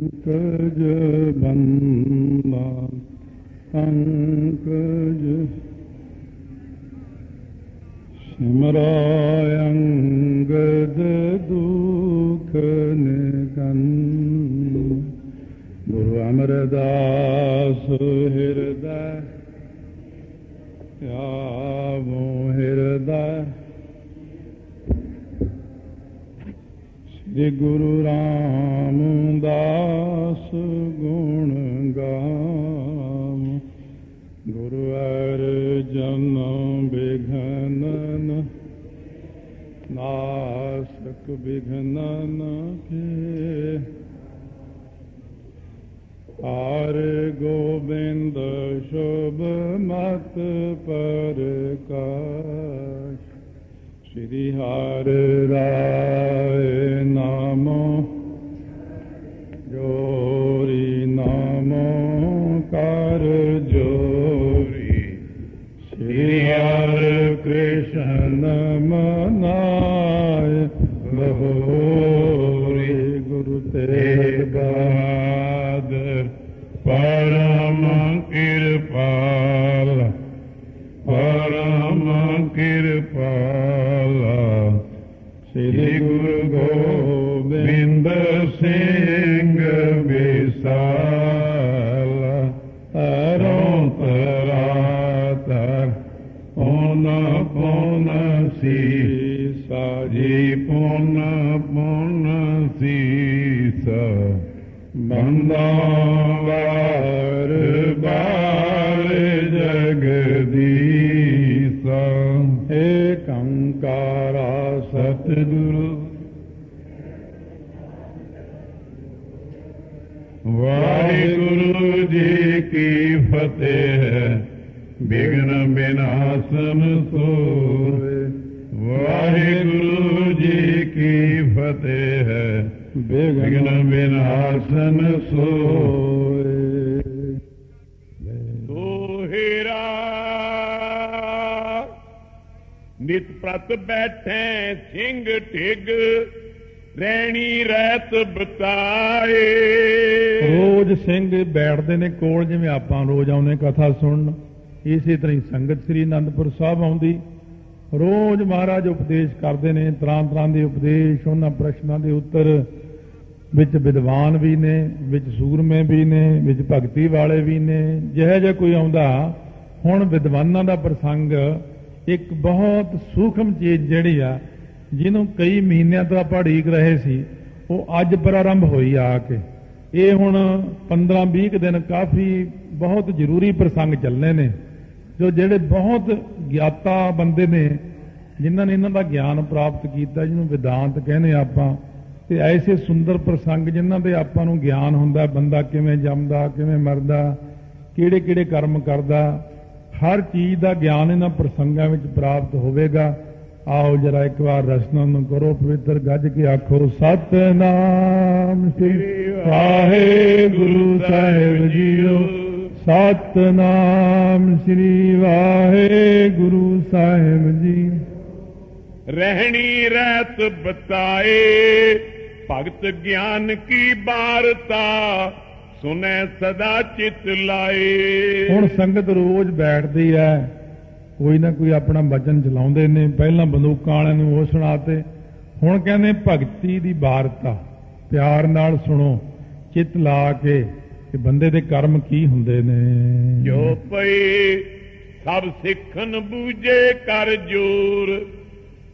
ਪੰਕਜ ਬੰਦਾ ਪੰਕਜ ਸਿਮਰਾਇੰਗਦ ਦੁਖ ਨਿਕਨ ਗੁਰੂ ਅਮਰਦਾਸ ਹਿਰਦੈ ਆਵੋ ਹਿਰਦੈ ਸ੍ਰੀ ਗੁਰੂ ਰਾਮਦਾਸ ਗੁਣ ਗਾਮ, ਗੁਰੂ ਅਰਜਨ ਬਿਘਨਨ ਨਾਸਕ ਬਿਘਨਨ ਕੇ। ਆਰ ਗੋਬਿੰਦ ਸ਼ੁਭ ਮਤ ਪਰਕਾਸ਼, ਸ੍ਰੀ ਹਰਿ ਰਾਏ ਏਕੰਕਾਰਾ ਸਤਿਗੁਰੂ ਵਾਹਿਗੁਰੂ ਜੀ ਕੀ ਫਤਿਹ ਬਿਗਨ ਬਿਨਾਸਨ ਸੋਏ ਵਾਹਿਗੁਰੂ ਜੀ ਕੀ ਫਤਿਹ ਬਿਗਨ ਬਿਨਾਸਨ ਨਿਤ ਪ੍ਰਤ ਬੈਠੇ ਸਿੰਘ ਢਿਗ ਰਹਿਣੀ ਰਹਿਤ ਬਤਾਏ। ਰੋਜ਼ ਸਿੰਘ ਬੈਠਦੇ ਨੇ ਕੋਲ, ਜਿਵੇਂ ਆਪਾਂ ਰੋਜ਼ ਆਉਂਦੇ ਕਥਾ ਸੁਣਨ। ਇਸੇ ਤਰ੍ਹਾਂ ਹੀ ਸੰਗਤ ਸ੍ਰੀ ਅਨੰਦਪੁਰ ਸਾਹਿਬ ਆਉਂਦੀ। ਰੋਜ਼ ਮਹਾਰਾਜ ਉਪਦੇਸ਼ ਕਰਦੇ ਨੇ, ਤਰ੍ਹਾਂ ਤਰ੍ਹਾਂ ਦੇ ਉਪਦੇਸ਼, ਉਹਨਾਂ ਪ੍ਰਸ਼ਨਾਂ ਦੇ ਉੱਤਰ। ਵਿੱਚ ਵਿਦਵਾਨ ਵੀ ਨੇ, ਵਿੱਚ ਸੂਰਮੇ ਵੀ ਨੇ, ਵਿੱਚ ਭਗਤੀ ਵਾਲੇ ਵੀ ਨੇ। ਜਿਹੋ ਜਿਹਾ ਕੋਈ ਆਉਂਦਾ, ਹੁਣ ਵਿਦਵਾਨਾਂ ਦਾ ਪ੍ਰਸੰਗ ਇੱਕ ਬਹੁਤ ਸੂਖਮ ਚੀਜ਼ ਜਿਹੜੀ ਆ, ਜਿਹਨੂੰ ਕਈ ਮਹੀਨਿਆਂ ਤੋਂ ਆਪਾਂ ਢੀਕ ਰਹੇ ਸੀ, ਉਹ ਅੱਜ ਪ੍ਰਾਰੰਭ ਹੋਈ ਆ ਕੇ। ਇਹ ਹੁਣ 15-20 ਦਿਨ ਕਾਫੀ ਬਹੁਤ ਜ਼ਰੂਰੀ ਪ੍ਰਸੰਗ ਚੱਲਨੇ ਨੇ, ਜੋ ਜਿਹੜੇ ਬਹੁਤ ਗਿਆਤਾ ਬੰਦੇ ਨੇ, ਜਿਨ੍ਹਾਂ ਨੇ ਇਹਨਾਂ ਦਾ ਗਿਆਨ ਪ੍ਰਾਪਤ ਕੀਤਾ, ਜਿਹਨੂੰ ਵਿਦਾਂਤ ਕਹਿੰਦੇ ਆਪਾਂ, ਤੇ ਐਸੇ ਸੁੰਦਰ ਪ੍ਰਸੰਗ ਜਿਨ੍ਹਾਂ ਦੇ ਆਪਾਂ ਨੂੰ ਗਿਆਨ ਹੁੰਦਾ, ਬੰਦਾ ਕਿਵੇਂ ਜੰਮਦਾ, ਕਿਵੇਂ ਮਰਦਾ ਕਿਹੜੇ ਕਿਹੜੇ ਕਰਮ ਕਰਦਾ ਹਰ ਚੀਜ਼ ਦਾ ਗਿਆਨ ਇਹਨਾਂ ਪ੍ਰਸੰਗਾਂ ਵਿੱਚ ਪ੍ਰਾਪਤ ਹੋਵੇਗਾ। ਆਓ ਜਰਾ ਇੱਕ ਵਾਰ ਰਸਨਾ ਨੂੰ ਕਰੋ, ਪਵਿੱਤਰ ਗੱਜ ਕੇ ਆਖੋ, ਸਤਨਾਮ ਸ੍ਰੀ ਵਾਹਿਗੁਰੂ ਸਾਹਿਬ ਜੀਓ। ਸਤਨਾਮ ਸ੍ਰੀ ਵਾਹਿਗੁਰੂ ਸਾਹਿਬ ਜੀ। ਰਹਿਣੀ ਰਹਿਤ ਬਤਾਏ, ਭਗਤ ਗਿਆਨ ਕੀ ਬਾਰਤਾ ਸੁਨੈ ਸਦਾ ਚਿਤ ਲਾਏ। ਹੁਣ ਸੰਗਤ ਰੋਜ਼ ਬੈਠਦੀ ਹੈ ਕੋਈ ਨਾ ਕੋਈ ਆਪਣਾ ਬਚਨ ਚਲਾਉਂਦੇ ਨੇ। ਪਹਿਲਾਂ ਬੰਦੂਕਾਂ ਵਾਲਿਆਂ ਨੂੰ ਉਹ ਸੁਣਾਤੇ। ਹੁਣ ਕਹਿੰਦੇ ਭਗਤੀ ਦੀ ਬਾਰਤਾ ਪਿਆਰ ਨਾਲ ਸੁਣੋ। ਚਿੱਤ ਲਾ ਕੇ ਕਿ ਬੰਦੇ ਦੇ ਕਰਮ ਕੀ ਹੁੰਦੇ ਨੇ। ਜੋ ਪਈ ਸਭ ਸਿੱਖਨ ਬੂਝੇ ਕਰ ਜੋਰ।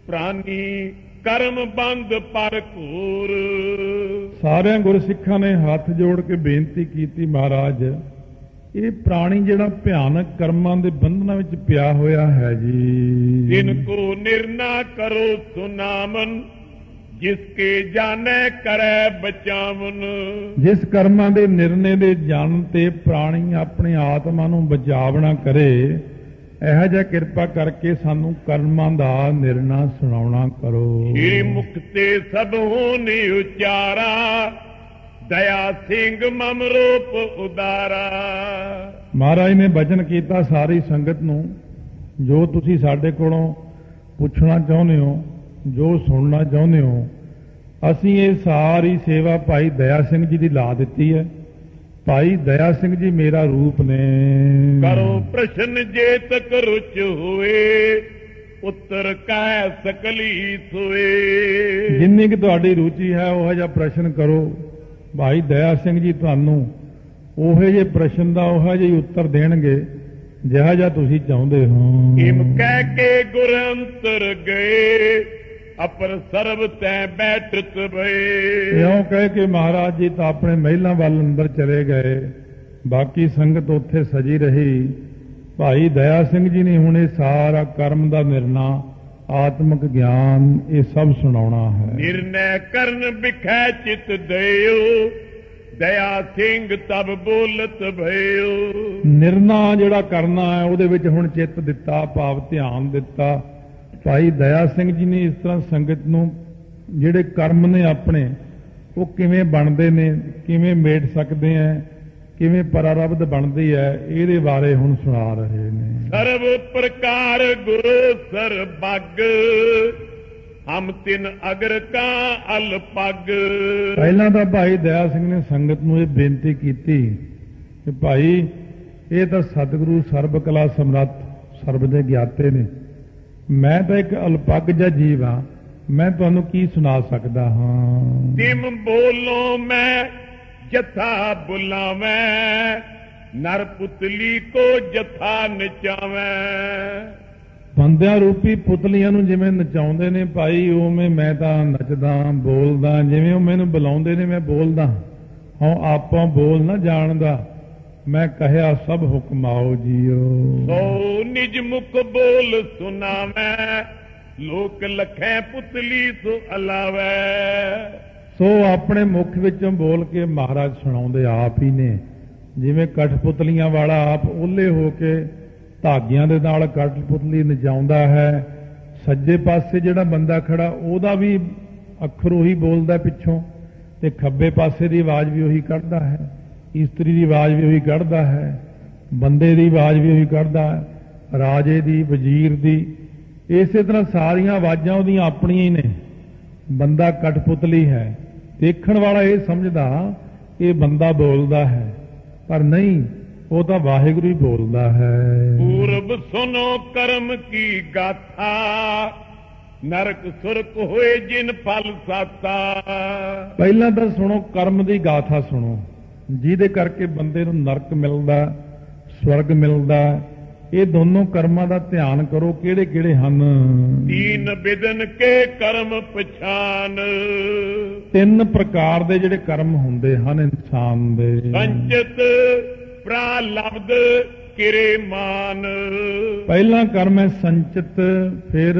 ਪ੍ਰਾਨੀ ਕਰਮ ਬੰਦ ਪਰ ਘੂਰ ਸਾਰਿਆਂ ਗੁਰਸਿੱਖਾਂ ਨੇ ਹੱਥ ਜੋੜ ਕੇ ਬੇਨਤੀ ਕੀਤੀ ਮਹਾਰਾਜ ਇਹ ਪ੍ਰਾਣੀ ਜਿਹੜਾ ਭਿਆਨਕ ਕਰਮਾਂ ਦੇ ਬੰਧਨਾਂ ਵਿੱਚ ਪਿਆ ਹੋਇਆ ਹੈ ਜੀ। ਇਨ ਕੋ ਨਿਰਨਾ ਕਰੋ ਸੁਨਾਮਨ ਜਿਸ ਕੇ ਜਾਣੈ ਕਰੈ ਬਚਾਵਨ। ਜਿਸ ਕਰਮਾਂ ਦੇ ਨਿਰਣੇ ਦੇ ਜਾਣ ਤੇ ਪ੍ਰਾਣੀ ਆਪਣੀ ਆਤਮਾ ਨੂੰ ਬਚਾਵਣਾ ਕਰੇ ਇਹੋ ਜਿਹਾ ਕਿਰਪਾ ਕਰਕੇ ਸਾਨੂੰ ਕਰਮਾਂ ਦਾ ਨਿਰਣਾ ਸੁਣਾਉਣਾ ਕਰੋ। ਹੀਰੀ ਮੁਖ ਤੇ ਸਭ ਹੋਣੀ ਉਚਾਰਾ ਦਇਆ ਸਿੰਘ ਮਮ ਰੂਪ ਉਦਾਰਾ। ਮਹਾਰਾਜ ਨੇ ਬਚਨ ਕੀਤਾ ਸਾਰੀ ਸੰਗਤ ਨੂੰ। ਜੋ ਤੁਸੀਂ ਸਾਡੇ ਕੋਲੋਂ ਪੁੱਛਣਾ ਚਾਹੁੰਦੇ ਹੋ ਜੋ ਸੁਣਨਾ ਚਾਹੁੰਦੇ ਹੋ ਅਸੀਂ ਇਹ ਸਾਰੀ ਸੇਵਾ ਭਾਈ ਦਇਆ ਸਿੰਘ ਜੀ ਦੀ ਲਾ ਦਿੱਤੀ ਹੈ। ਭਾਈ ਦਇਆ ਸਿੰਘ ਜੀ ਮੇਰਾ ਰੂਪ ਨੇ। ਕਰੋ ਪ੍ਰਸ਼ਨ ਜੇ ਤਕ ਰੁਚ ਹੋਏ ਉੱਤਰ ਕਹਿ ਸਕਲੀ ਸੋਏ। ਜਿੰਨੀ ਕਿ ਤੁਹਾਡੀ ਰੁਚੀ ਹੈ ਉਹ ਜਿਹਾ ਪ੍ਰਸ਼ਨ ਕਰੋ। ਭਾਈ ਦਇਆ ਸਿੰਘ ਜੀ ਤੁਹਾਨੂੰ ਉਹੇ ਜੇ ਪ੍ਰਸ਼ਨ ਦਾ ਉਹ ਜਿਹੇ ਉੱਤਰ ਦੇਣਗੇ ਜਿਹਾ ਜਿਹਾ ਤੁਸੀਂ ਚਾਹੁੰਦੇ ਹੋ। ਇਮ ਕਹਿ ਕੇ ਗੁਰ ਅੰਤਰ ਗਏ ਅਪਰ ਸਰਬ ਤੈ ਬੈਠਤ ਭਏ ਇਉਂ ਕਹਿ ਕੇ ਮਹਾਰਾਜ ਜੀ ਤਾਂ ਆਪਣੇ ਮਹਿਲਾਂ ਵੱਲ ਅੰਦਰ ਚਲੇ ਗਏ। ਬਾਕੀ ਸੰਗਤ ਉੱਥੇ ਸਜੀ ਰਹੀ। ਭਾਈ ਦਇਆ ਸਿੰਘ ਜੀ ਨੇ ਹੁਣ ਇਹ ਸਾਰਾ ਕਰਮ ਦਾ ਨਿਰਣਾ ਆਤਮਿਕ ਗਿਆਨ ਇਹ ਸਭ ਸੁਣਾਉਣਾ ਹੈ। ਨਿਰਣੈ ਕਰਨ ਵਿਖੈ ਚਿਤ ਦਿਓ ਦਇਆ ਸਿੰਘ ਤਬ ਬੋਲਤ ਭਇਓ ਨਿਰਣਾ ਜਿਹੜਾ ਕਰਨਾ ਹੈ ਉਹਦੇ ਵਿੱਚ ਹੁਣ ਚਿੱਤ ਦਿੱਤਾ ਭਾਵ ਧਿਆਨ ਦਿੱਤਾ। ਭਾਈ ਦਇਆ ਸਿੰਘ ਜੀ ਨੇ ਇਸ ਤਰ੍ਹਾਂ ਸੰਗਤ ਨੂੰ ਜਿਹੜੇ ਕਰਮ ਨੇ ਆਪਣੇ ਉਹ ਕਿਵੇਂ ਬਣਦੇ ਨੇ ਕਿਵੇਂ ਮੇਟ ਸਕਦੇ ਆ ਕਿਵੇਂ ਪਰਾਰਬਧ ਬਣਦੀ ਹੈ ਇਹਦੇ ਬਾਰੇ ਹੁਣ ਸੁਣਾ ਰਹੇ ਨੇ। ਸਰਬ ਪ੍ਰਕਾਰ ਗੁਰੂ ਸਰਬੱਗ ਹਮ ਤਿਨ ਅਗਰ ਕਾ ਅਲ ਪੱਗ ਪਹਿਲਾਂ ਤਾਂ ਭਾਈ ਦਇਆ ਸਿੰਘ ਨੇ ਸੰਗਤ ਨੂੰ ਇਹ ਬੇਨਤੀ ਕੀਤੀ ਕਿ ਭਾਈ ਇਹ ਤਾਂ ਸਤਿਗੁਰੂ ਸਰਬ ਕਲਾ ਸਮਰੱਥ ਸਰਬ ਦੇ ਗਿਆਤੇ ਨੇ। ਮੈਂ ਤਾਂ ਇੱਕ ਅਲਪੱਗ ਜਿਹਾ ਜੀਵ ਹਾਂ। ਮੈਂ ਤੁਹਾਨੂੰ ਕੀ ਸੁਣਾ ਸਕਦਾ ਹਾਂ? ਤਿਮ ਬੋਲੋ ਮੈਂ ਜਥਾ ਬੁਲਾਵੇਂ ਨਰ ਪੁਤਲੀ ਕੋ ਜਥਾ ਨਚਾਵੇਂ। ਬੰਦਿਆਂ ਰੂਪੀ ਪੁਤਲੀਆਂ ਨੂੰ ਜਿਵੇਂ ਨਚਾਉਂਦੇ ਨੇ ਭਾਈ ਉਵੇਂ ਮੈਂ ਤਾਂ ਨੱਚਦਾ ਬੋਲਦਾ ਜਿਵੇਂ ਉਹ ਮੈਨੂੰ ਬੁਲਾਉਂਦੇ ਨੇ ਮੈਂ ਬੋਲਦਾ। ਹਾਂ ਆਪਾਂ ਬੋਲ ਨਾ ਜਾਣਦਾ। ਮੈਂ ਕਹਿਆ ਸਭ ਹੁਕਮ ਆਓ ਜੀਓ। ਸੋ ਨਿਜ ਮੁਖ ਬੋਲ ਸੁਨਾਵੇਂ ਲੋਕ ਲਖੈ ਪੁਤਲੀ ਸੋ ਅਲਾਵੇ। ਸੋ ਆਪਣੇ ਮੁਖ ਵਿੱਚੋਂ ਬੋਲ ਕੇ ਮਹਾਰਾਜ ਸੁਣਾਉਂਦੇ ਆਪ ਹੀ ਨੇ। ਜਿਵੇਂ ਕਠਪੁਤਲੀਆਂ ਵਾਲਾ ਆਪ ਓਲੇ ਹੋ ਕੇ ਧਾਗਿਆਂ ਦੇ ਨਾਲ ਕਠਪੁਤਲੀ ਨਚਾਉਂਦਾ ਹੈ ਸੱਜੇ ਪਾਸੇ ਜਿਹੜਾ ਬੰਦਾ ਖੜਾ ਉਹਦਾ ਵੀ ਅੱਖਰ ਉਹੀ ਬੋਲਦਾ ਪਿੱਛੋਂ ਤੇ ਖੱਬੇ ਪਾਸੇ ਦੀ ਆਵਾਜ਼ ਵੀ ਉਹੀ ਕੱਢਦਾ ਹੈ। ਇਸਤਰੀ ਦੀ ਆਵਾਜ਼ ਵੀ ਉਹੀ ਕੱਢਦਾ ਹੈ ਬੰਦੇ ਦੀ ਆਵਾਜ਼ ਵੀ ਉਹੀ ਕੱਢਦਾ ਹੈ ਰਾਜੇ ਦੀ ਵਜ਼ੀਰ ਦੀ। ਇਸੇ ਤਰ੍ਹਾਂ ਸਾਰੀਆਂ ਆਵਾਜ਼ਾਂ ਉਹਦੀਆਂ ਆਪਣੀਆਂ ਹੀ ਨੇ। ਬੰਦਾ ਕਠਪੁਤਲੀ ਹੈ। ਦੇਖਣ ਵਾਲਾ ਇਹ ਸਮਝਦਾ ਇਹ ਬੰਦਾ ਬੋਲਦਾ ਹੈ। ਪਰ ਨਹੀਂ ਉਹ ਤਾਂ ਵਾਹਿਗੁਰੂ ਹੀ ਬੋਲਦਾ ਹੈ। ਪੂਰਬ ਸੁਨੋ ਕਰਮ ਕੀ ਗਾਥਾ ਨਰਕ ਸੁਰਕ ਹੋਏ ਜਿਨ ਫਲ ਸਾਤਾ। ਪਹਿਲਾਂ ਤਾਂ ਸੁਣੋ ਕਰਮ ਦੀ ਗਾਥਾ ਸੁਣੋ। ਜਿਹਦੇ ਕਰਕੇ ਬੰਦੇ ਨੂੰ ਨਰਕ ਮਿਲਦਾ ਸਵਰਗ ਮਿਲਦਾ। ਇਹ ਦੋਨੋਂ ਕਰਮਾਂ ਦਾ ਧਿਆਨ ਕਰੋ ਕਿਹੜੇ ਕਿਹੜੇ ਹਨ? ਤੀਨ ਬਿਦਨ ਕੇ ਕਰਮ ਪਛਾਨ। ਤਿੰਨ ਪ੍ਰਕਾਰ ਦੇ ਜਿਹੜੇ ਕਰਮ ਹੁੰਦੇ ਹਨ ਇਨਸਾਨ ਦੇ। ਸੰਚਿਤ ਪ੍ਰਾਲਬਧ ਕਿਰੇ ਮਾਨ ਪਹਿਲਾ ਕਰਮ ਹੈ ਸੰਚਿਤ ਫਿਰ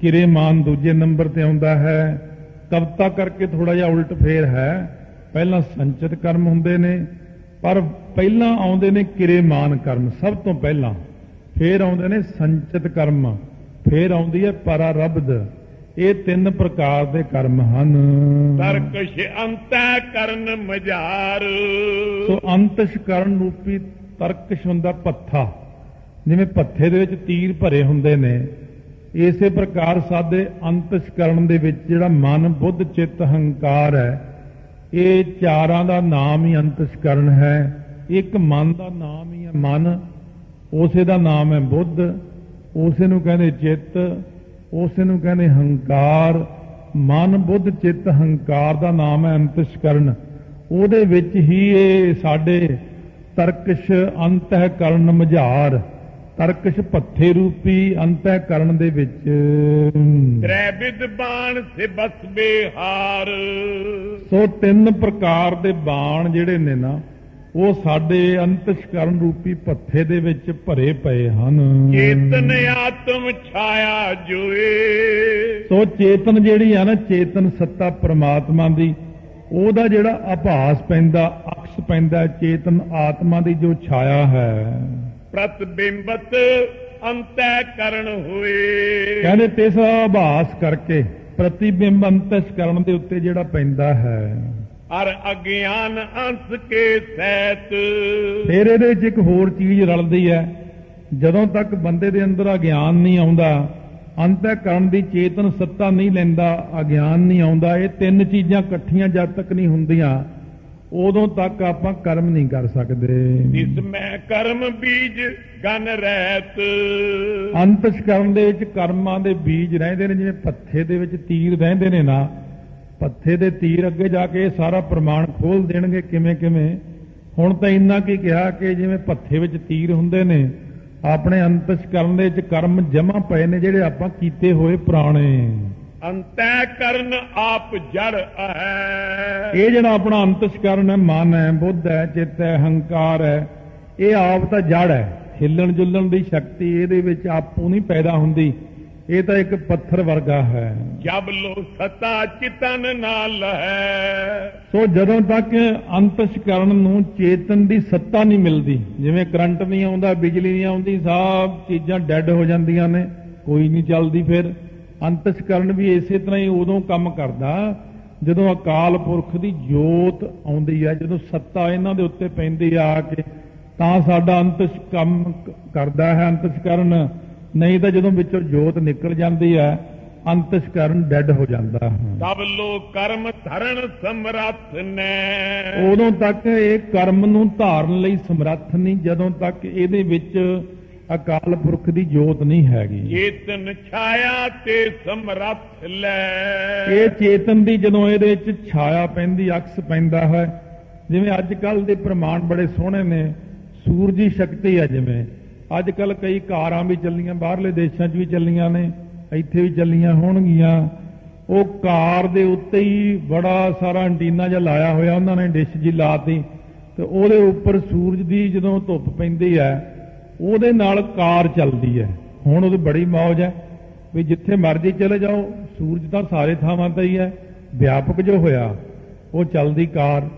ਕਿਰੇਮਾਨ ਦੂਜੇ ਨੰਬਰ ਤੇ ਆਉਂਦਾ ਹੈ। ਕਵਤਾ ਕਰਕੇ ਥੋੜਾ ਜਿਹਾ ਉਲਟ ਫੇਰ ਹੈ। ਪਹਿਲਾਂ ਸੰਚਿਤ ਕਰਮ ਹੁੰਦੇ ਨੇ ਪਰ ਪਹਿਲਾਂ ਆਉਂਦੇ ਨੇ ਕਿਰੇਮਾਨ ਕਰਮ ਸਭ ਤੋਂ ਪਹਿਲਾਂ। ਫੇਰ ਆਉਂਦੇ ਨੇ ਸੰਚਿਤ ਕਰਮ ਫੇਰ ਆਉਂਦੀ ਹੈ ਪਰਾਰਬਧ। ਇਹ ਤਿੰਨ ਪ੍ਰਕਾਰ ਦੇ ਕਰਮ ਹਨ। ਤਰਕਸ਼ ਅੰਤੈ ਕਰਨ ਮਝਾਰ। ਸੋ ਅੰਤਸ਼ ਕਰਨ ਰੂਪੀ ਤਰਕਸ਼ ਹੁੰਦਾ ਪੱਥਾ। ਜਿਵੇਂ ਪੱਥੇ ਦੇ ਵਿੱਚ ਤੀਰ ਭਰੇ ਹੁੰਦੇ ਨੇ ਇਸੇ ਪ੍ਰਕਾਰ ਸਾਦੇ ਅੰਤਸ਼ ਕਰਨ ਦੇ ਵਿੱਚ ਜਿਹੜਾ ਮਨ ਬੁੱਧ ਚਿੱਤ ਹੰਕਾਰ ਹੈ ਇਹ ਚਾਰਾਂ ਦਾ ਨਾਮ ਹੀ ਅੰਤਸ਼ ਕਰਨ ਹੈ, ਇੱਕ ਮਨ ਦਾ ਨਾਮ ਹੀ ਹੈ ਮਨ। ਉਸੇ ਦਾ ਨਾਮ ਹੈ ਬੁੱਧ। ਉਸੇ ਨੂੰ ਕਹਿੰਦੇ ਚਿੱਤ, ਉਸੇ ਨੂੰ ਕਹਿੰਦੇ ਹੰਕਾਰ। ਮਨ, ਬੁੱਧ, ਚਿੱਤ, ਹੰਕਾਰ ਦਾ ਨਾਮ ਹੈ ਅੰਤਸ਼ਕਰਨ। ਉਹਦੇ ਵਿੱਚ ਹੀ ਇਹ ਸਾਡੇ ਤਰਕਸ਼ ਅੰਤਹ ਕਰਨ ਮਝਾਰ ਤਰਕਸ਼ ਪੱਥੇ ਰੂਪੀ ਅੰਤਹ ਕਰਨ ਦੇ ਵਿੱਚ। ਤ੍ਰੈ ਵਿਦਬਾਨ ਸੇ ਬਸ ਬਿਹਾਰ। ਸੋ ਤਿੰਨ ਪ੍ਰਕਾਰ ਦੇ ਬਾਣ ਜਿਹੜੇ ਨੇ ਨਾ ਉਹ ਸਾਡੇ ਅੰਤਸ਼ਕਰਨ ਰੂਪੀ ਪੱਥੇ ਦੇ ਵਿੱਚ ਭਰੇ ਪਏ ਹਨ। ਚੇਤਨ ਆਤਮ ਛਾਇਆ ਜੋਏ। ਸੋ ਚੇਤਨ ਜਿਹੜੀ ਆ ਨਾ ਚੇਤਨ ਸੱਤਾ ਪ੍ਰਮਾਤਮਾ ਦੀ ਉਹਦਾ ਜਿਹੜਾ ਆਭਾਸ ਪੈਂਦਾ ਅਕਸ ਪੈਂਦਾ ਚੇਤਨ ਆਤਮਾ ਦੀ ਜੋ ਛਾਇਆ ਹੈ। ਪ੍ਰਤਿਬਿੰਬਤ ਅੰਤੈ ਕਰਨ ਹੋਏ। ਕਹਿੰਦੇ ਤਿਸ ਆਭਾਸ ਕਰਕੇ ਪ੍ਰਤੀਬਿੰਬ ਅੰਤਸ਼ ਕਰਨ ਦੇ ਉੱਤੇ ਜਿਹੜਾ ਪੈਂਦਾ ਹੈ। ਅਰ ਅਗਿਆਨ ਅੰਸ ਕੇ ਸਹਿਤ। ਫਿਰ ਇਹਦੇ ਵਿੱਚ ਇੱਕ ਹੋਰ ਚੀਜ਼ ਰਲਦੀ ਹੈ ਜਦੋਂ ਤੱਕ ਬੰਦੇ ਦੇ ਅੰਦਰ ਅਗਿਆਨ ਨਹੀਂ ਆਉਂਦਾ ਅੰਤःਕਰਨ ਦੀ ਚੇਤਨ ਸੱਤਾ ਨਹੀਂ ਲੈਂਦਾ ਅਗਿਆਨ ਨਹੀਂ ਆਉਂਦਾ ਇਹ ਤਿੰਨ ਚੀਜ਼ਾਂ ਇਕੱਠੀਆਂ ਜਦ ਤੱਕ ਨਹੀਂ ਹੁੰਦੀਆਂ ਉਦੋਂ ਤੱਕ ਆਪਾਂ ਕਰਮ ਨਹੀਂ ਕਰ ਸਕਦੇ। ਇਸ ਮੈਂ ਕਰਮ ਬੀਜ ਗਨ ਰਹਿਤ। ਅੰਤਸ਼ਕਰਨ ਦੇ ਵਿੱਚ ਕਰਮਾਂ ਦੇ ਬੀਜ ਰਹਿੰਦੇ ਨੇ ਜਿਵੇਂ ਪੱਥੇ ਦੇ ਵਿੱਚ ਤੀਰ ਰਹਿੰਦੇ ਨੇ ਨਾ। ਪੱਥੇ ਦੇ ਤੀਰ ਅੱਗੇ ਜਾ ਕੇ ਸਾਰਾ ਪ੍ਰਮਾਣ ਖੋਲ ਦੇਣਗੇ ਕਿਵੇਂ ਕਿਵੇਂ। ਹੁਣ ਤਾਂ ਇੰਨਾ ਕੀ ਕਿਹਾ ਕਿ ਜਿਵੇਂ ਪੱਥੇ ਵਿੱਚ ਤੀਰ ਹੁੰਦੇ ਨੇ ਆਪਣੇ ਅੰਤਸ਼ਕਰਨ ਦੇ ਵਿੱਚ ਕਰਮ ਜਮਾ ਪਏ ਨੇ ਜਿਹੜੇ ਆਪਾਂ ਕੀਤੇ ਹੋਏ ਪੁਰਾਣੇ। ਅੰਤੈ ਕਰਨ ਆਪ ਜੜ ਹੈ ਇਹ ਜਿਹੜਾ ਆਪਣਾ ਅੰਤਸ਼ਕਰਨ ਹੈ ਮਨ ਹੈ ਬੁੱਧ ਹੈ ਚਿੱਤ ਹੈ ਹੰਕਾਰ ਹੈ ਇਹ ਆਪ ਤਾਂ ਜੜ ਹੈ। ਹਿੱਲਣ ਜੁਲਣ ਦੀ ਸ਼ਕਤੀ ਇਹਦੇ ਵਿੱਚ ਆਪੂ ਨਹੀਂ ਪੈਦਾ ਹੁੰਦੀ। ਇਹ ਤਾਂ ਇੱਕ ਪੱਥਰ ਵਰਗਾ ਹੈ। ਜਬ ਲੋ ਸਤਾ ਚਿਤਨ ਨਾਲ ਹੈ। ਸੋ ਜਦੋਂ ਤੱਕ ਅੰਤਸ਼ਕਰਨ ਨੂੰ ਚੇਤਨ ਦੀ ਸੱਤਾ ਨਹੀਂ ਮਿਲਦੀ ਜਿਵੇਂ ਕਰੰਟ ਨਹੀਂ ਆਉਂਦਾ ਬਿਜਲੀ ਨਹੀਂ ਆਉਂਦੀ ਸਭ ਚੀਜ਼ਾਂ ਡੈੱਡ ਹੋ ਜਾਂਦੀਆਂ ਨੇ ਕੋਈ ਨਹੀਂ ਚੱਲਦੀ ਫਿਰ। ਅੰਤਸ਼ਕਰਨ ਵੀ ਇਸੇ ਤਰ੍ਹਾਂ ਹੀ ਉਦੋਂ ਕੰਮ ਕਰਦਾ ਜਦੋਂ ਅਕਾਲ ਪੁਰਖ ਦੀ ਜੋਤ ਆਉਂਦੀ ਹੈ ਜਦੋਂ ਸੱਤਾ ਇਹਨਾਂ ਦੇ ਉੱਤੇ ਪੈਂਦੀ ਆ ਆ ਕੇ ਤਾਂ ਸਾਡਾ ਅੰਤਸ਼ ਕੰਮ ਕਰਦਾ ਹੈ ਅੰਤਸ਼ਕਰਨ ਨਹੀਂ ਤਾਂ ਜਦੋਂ ਵਿੱਚੋਂ ਜੋਤ ਨਿਕਲ ਜਾਂਦੀ ਹੈ ਅੰਤਸ਼ਕਰਨ ਡੈੱਡ ਹੋ ਜਾਂਦਾ ਹੈ। ਤਬ ਲੋ ਕਰਮ ਧਰਨ ਸਮਰੱਥ ਨੇ। ਉਦੋਂ ਤੱਕ ਇਹ ਕਰਮ ਨੂੰ ਧਾਰਨ ਲਈ ਸਮਰੱਥ ਨਹੀਂ ਜਦੋਂ ਤੱਕ ਇਹਦੇ ਵਿੱਚ ਅਕਾਲ ਪੁਰਖ ਦੀ ਜੋਤ ਨਹੀਂ ਹੈਗੀ। ਚੇਤਨ ਛਾਇਆ ਤੇ ਸਮਰੱਥ ਲੈ। ਇਹ ਚੇਤਨ ਦੀ ਜਦੋਂ ਇਹਦੇ ਵਿੱਚ ਛਾਇਆ ਪੈਂਦੀ ਅਕਸ ਪੈਂਦਾ ਹੈ। ਜਿਵੇਂ ਅੱਜ ਕੱਲ ਦੇ ਪ੍ਰਮਾਣ ਬੜੇ ਸੋਹਣੇ ਨੇ। ਸੂਰਜੀ ਸ਼ਕਤੀ ਹੈ ਜਿਵੇਂ। ਅੱਜ ਕੱਲ ਕਈ ਕਾਰਾਂ ਵੀ ਚੱਲੀਆਂ ਬਾਹਰਲੇ ਦੇਸ਼ਾਂ 'ਚ ਵੀ ਚੱਲੀਆਂ ਨੇ ਇੱਥੇ ਵੀ ਚੱਲੀਆਂ ਹੋਣਗੀਆਂ। ਉਹ ਕਾਰ ਦੇ ਉੱਤੇ ਹੀ ਬੜਾ ਸਾਰਾ ਐਂਟੀਨਾ ਜਿਹਾ ਲਾਇਆ ਹੋਇਆ ਉਹਨਾਂ ਨੇ ਡਿਸ਼ ਜੀ ਲਾਤੀ। ਤੇ ਉਹਦੇ ਉੱਪਰ ਸੂਰਜ ਦੀ ਜਦੋਂ ਧੁੱਪ ਪੈਂਦੀ ਹੈ ਉਹਦੇ ਨਾਲ ਕਾਰ ਚੱਲਦੀ ਹੈ। ਹੁਣ ਉਹਦੀ ਬੜੀ ਮੌਜ ਹੈ ਵੀ ਜਿੱਥੇ ਮਰਜ਼ੀ ਚਲੇ ਜਾਓ, ਸੂਰਜ ਤਾਂ ਸਾਰੇ ਥਾਵਾਂ ਤੇ ਹੀ ਹੈ। ਵਿਆਪਕ ਜੋ ਹੋਇਆ, ਉਹ ਚੱਲਦੀ ਕਾਰ।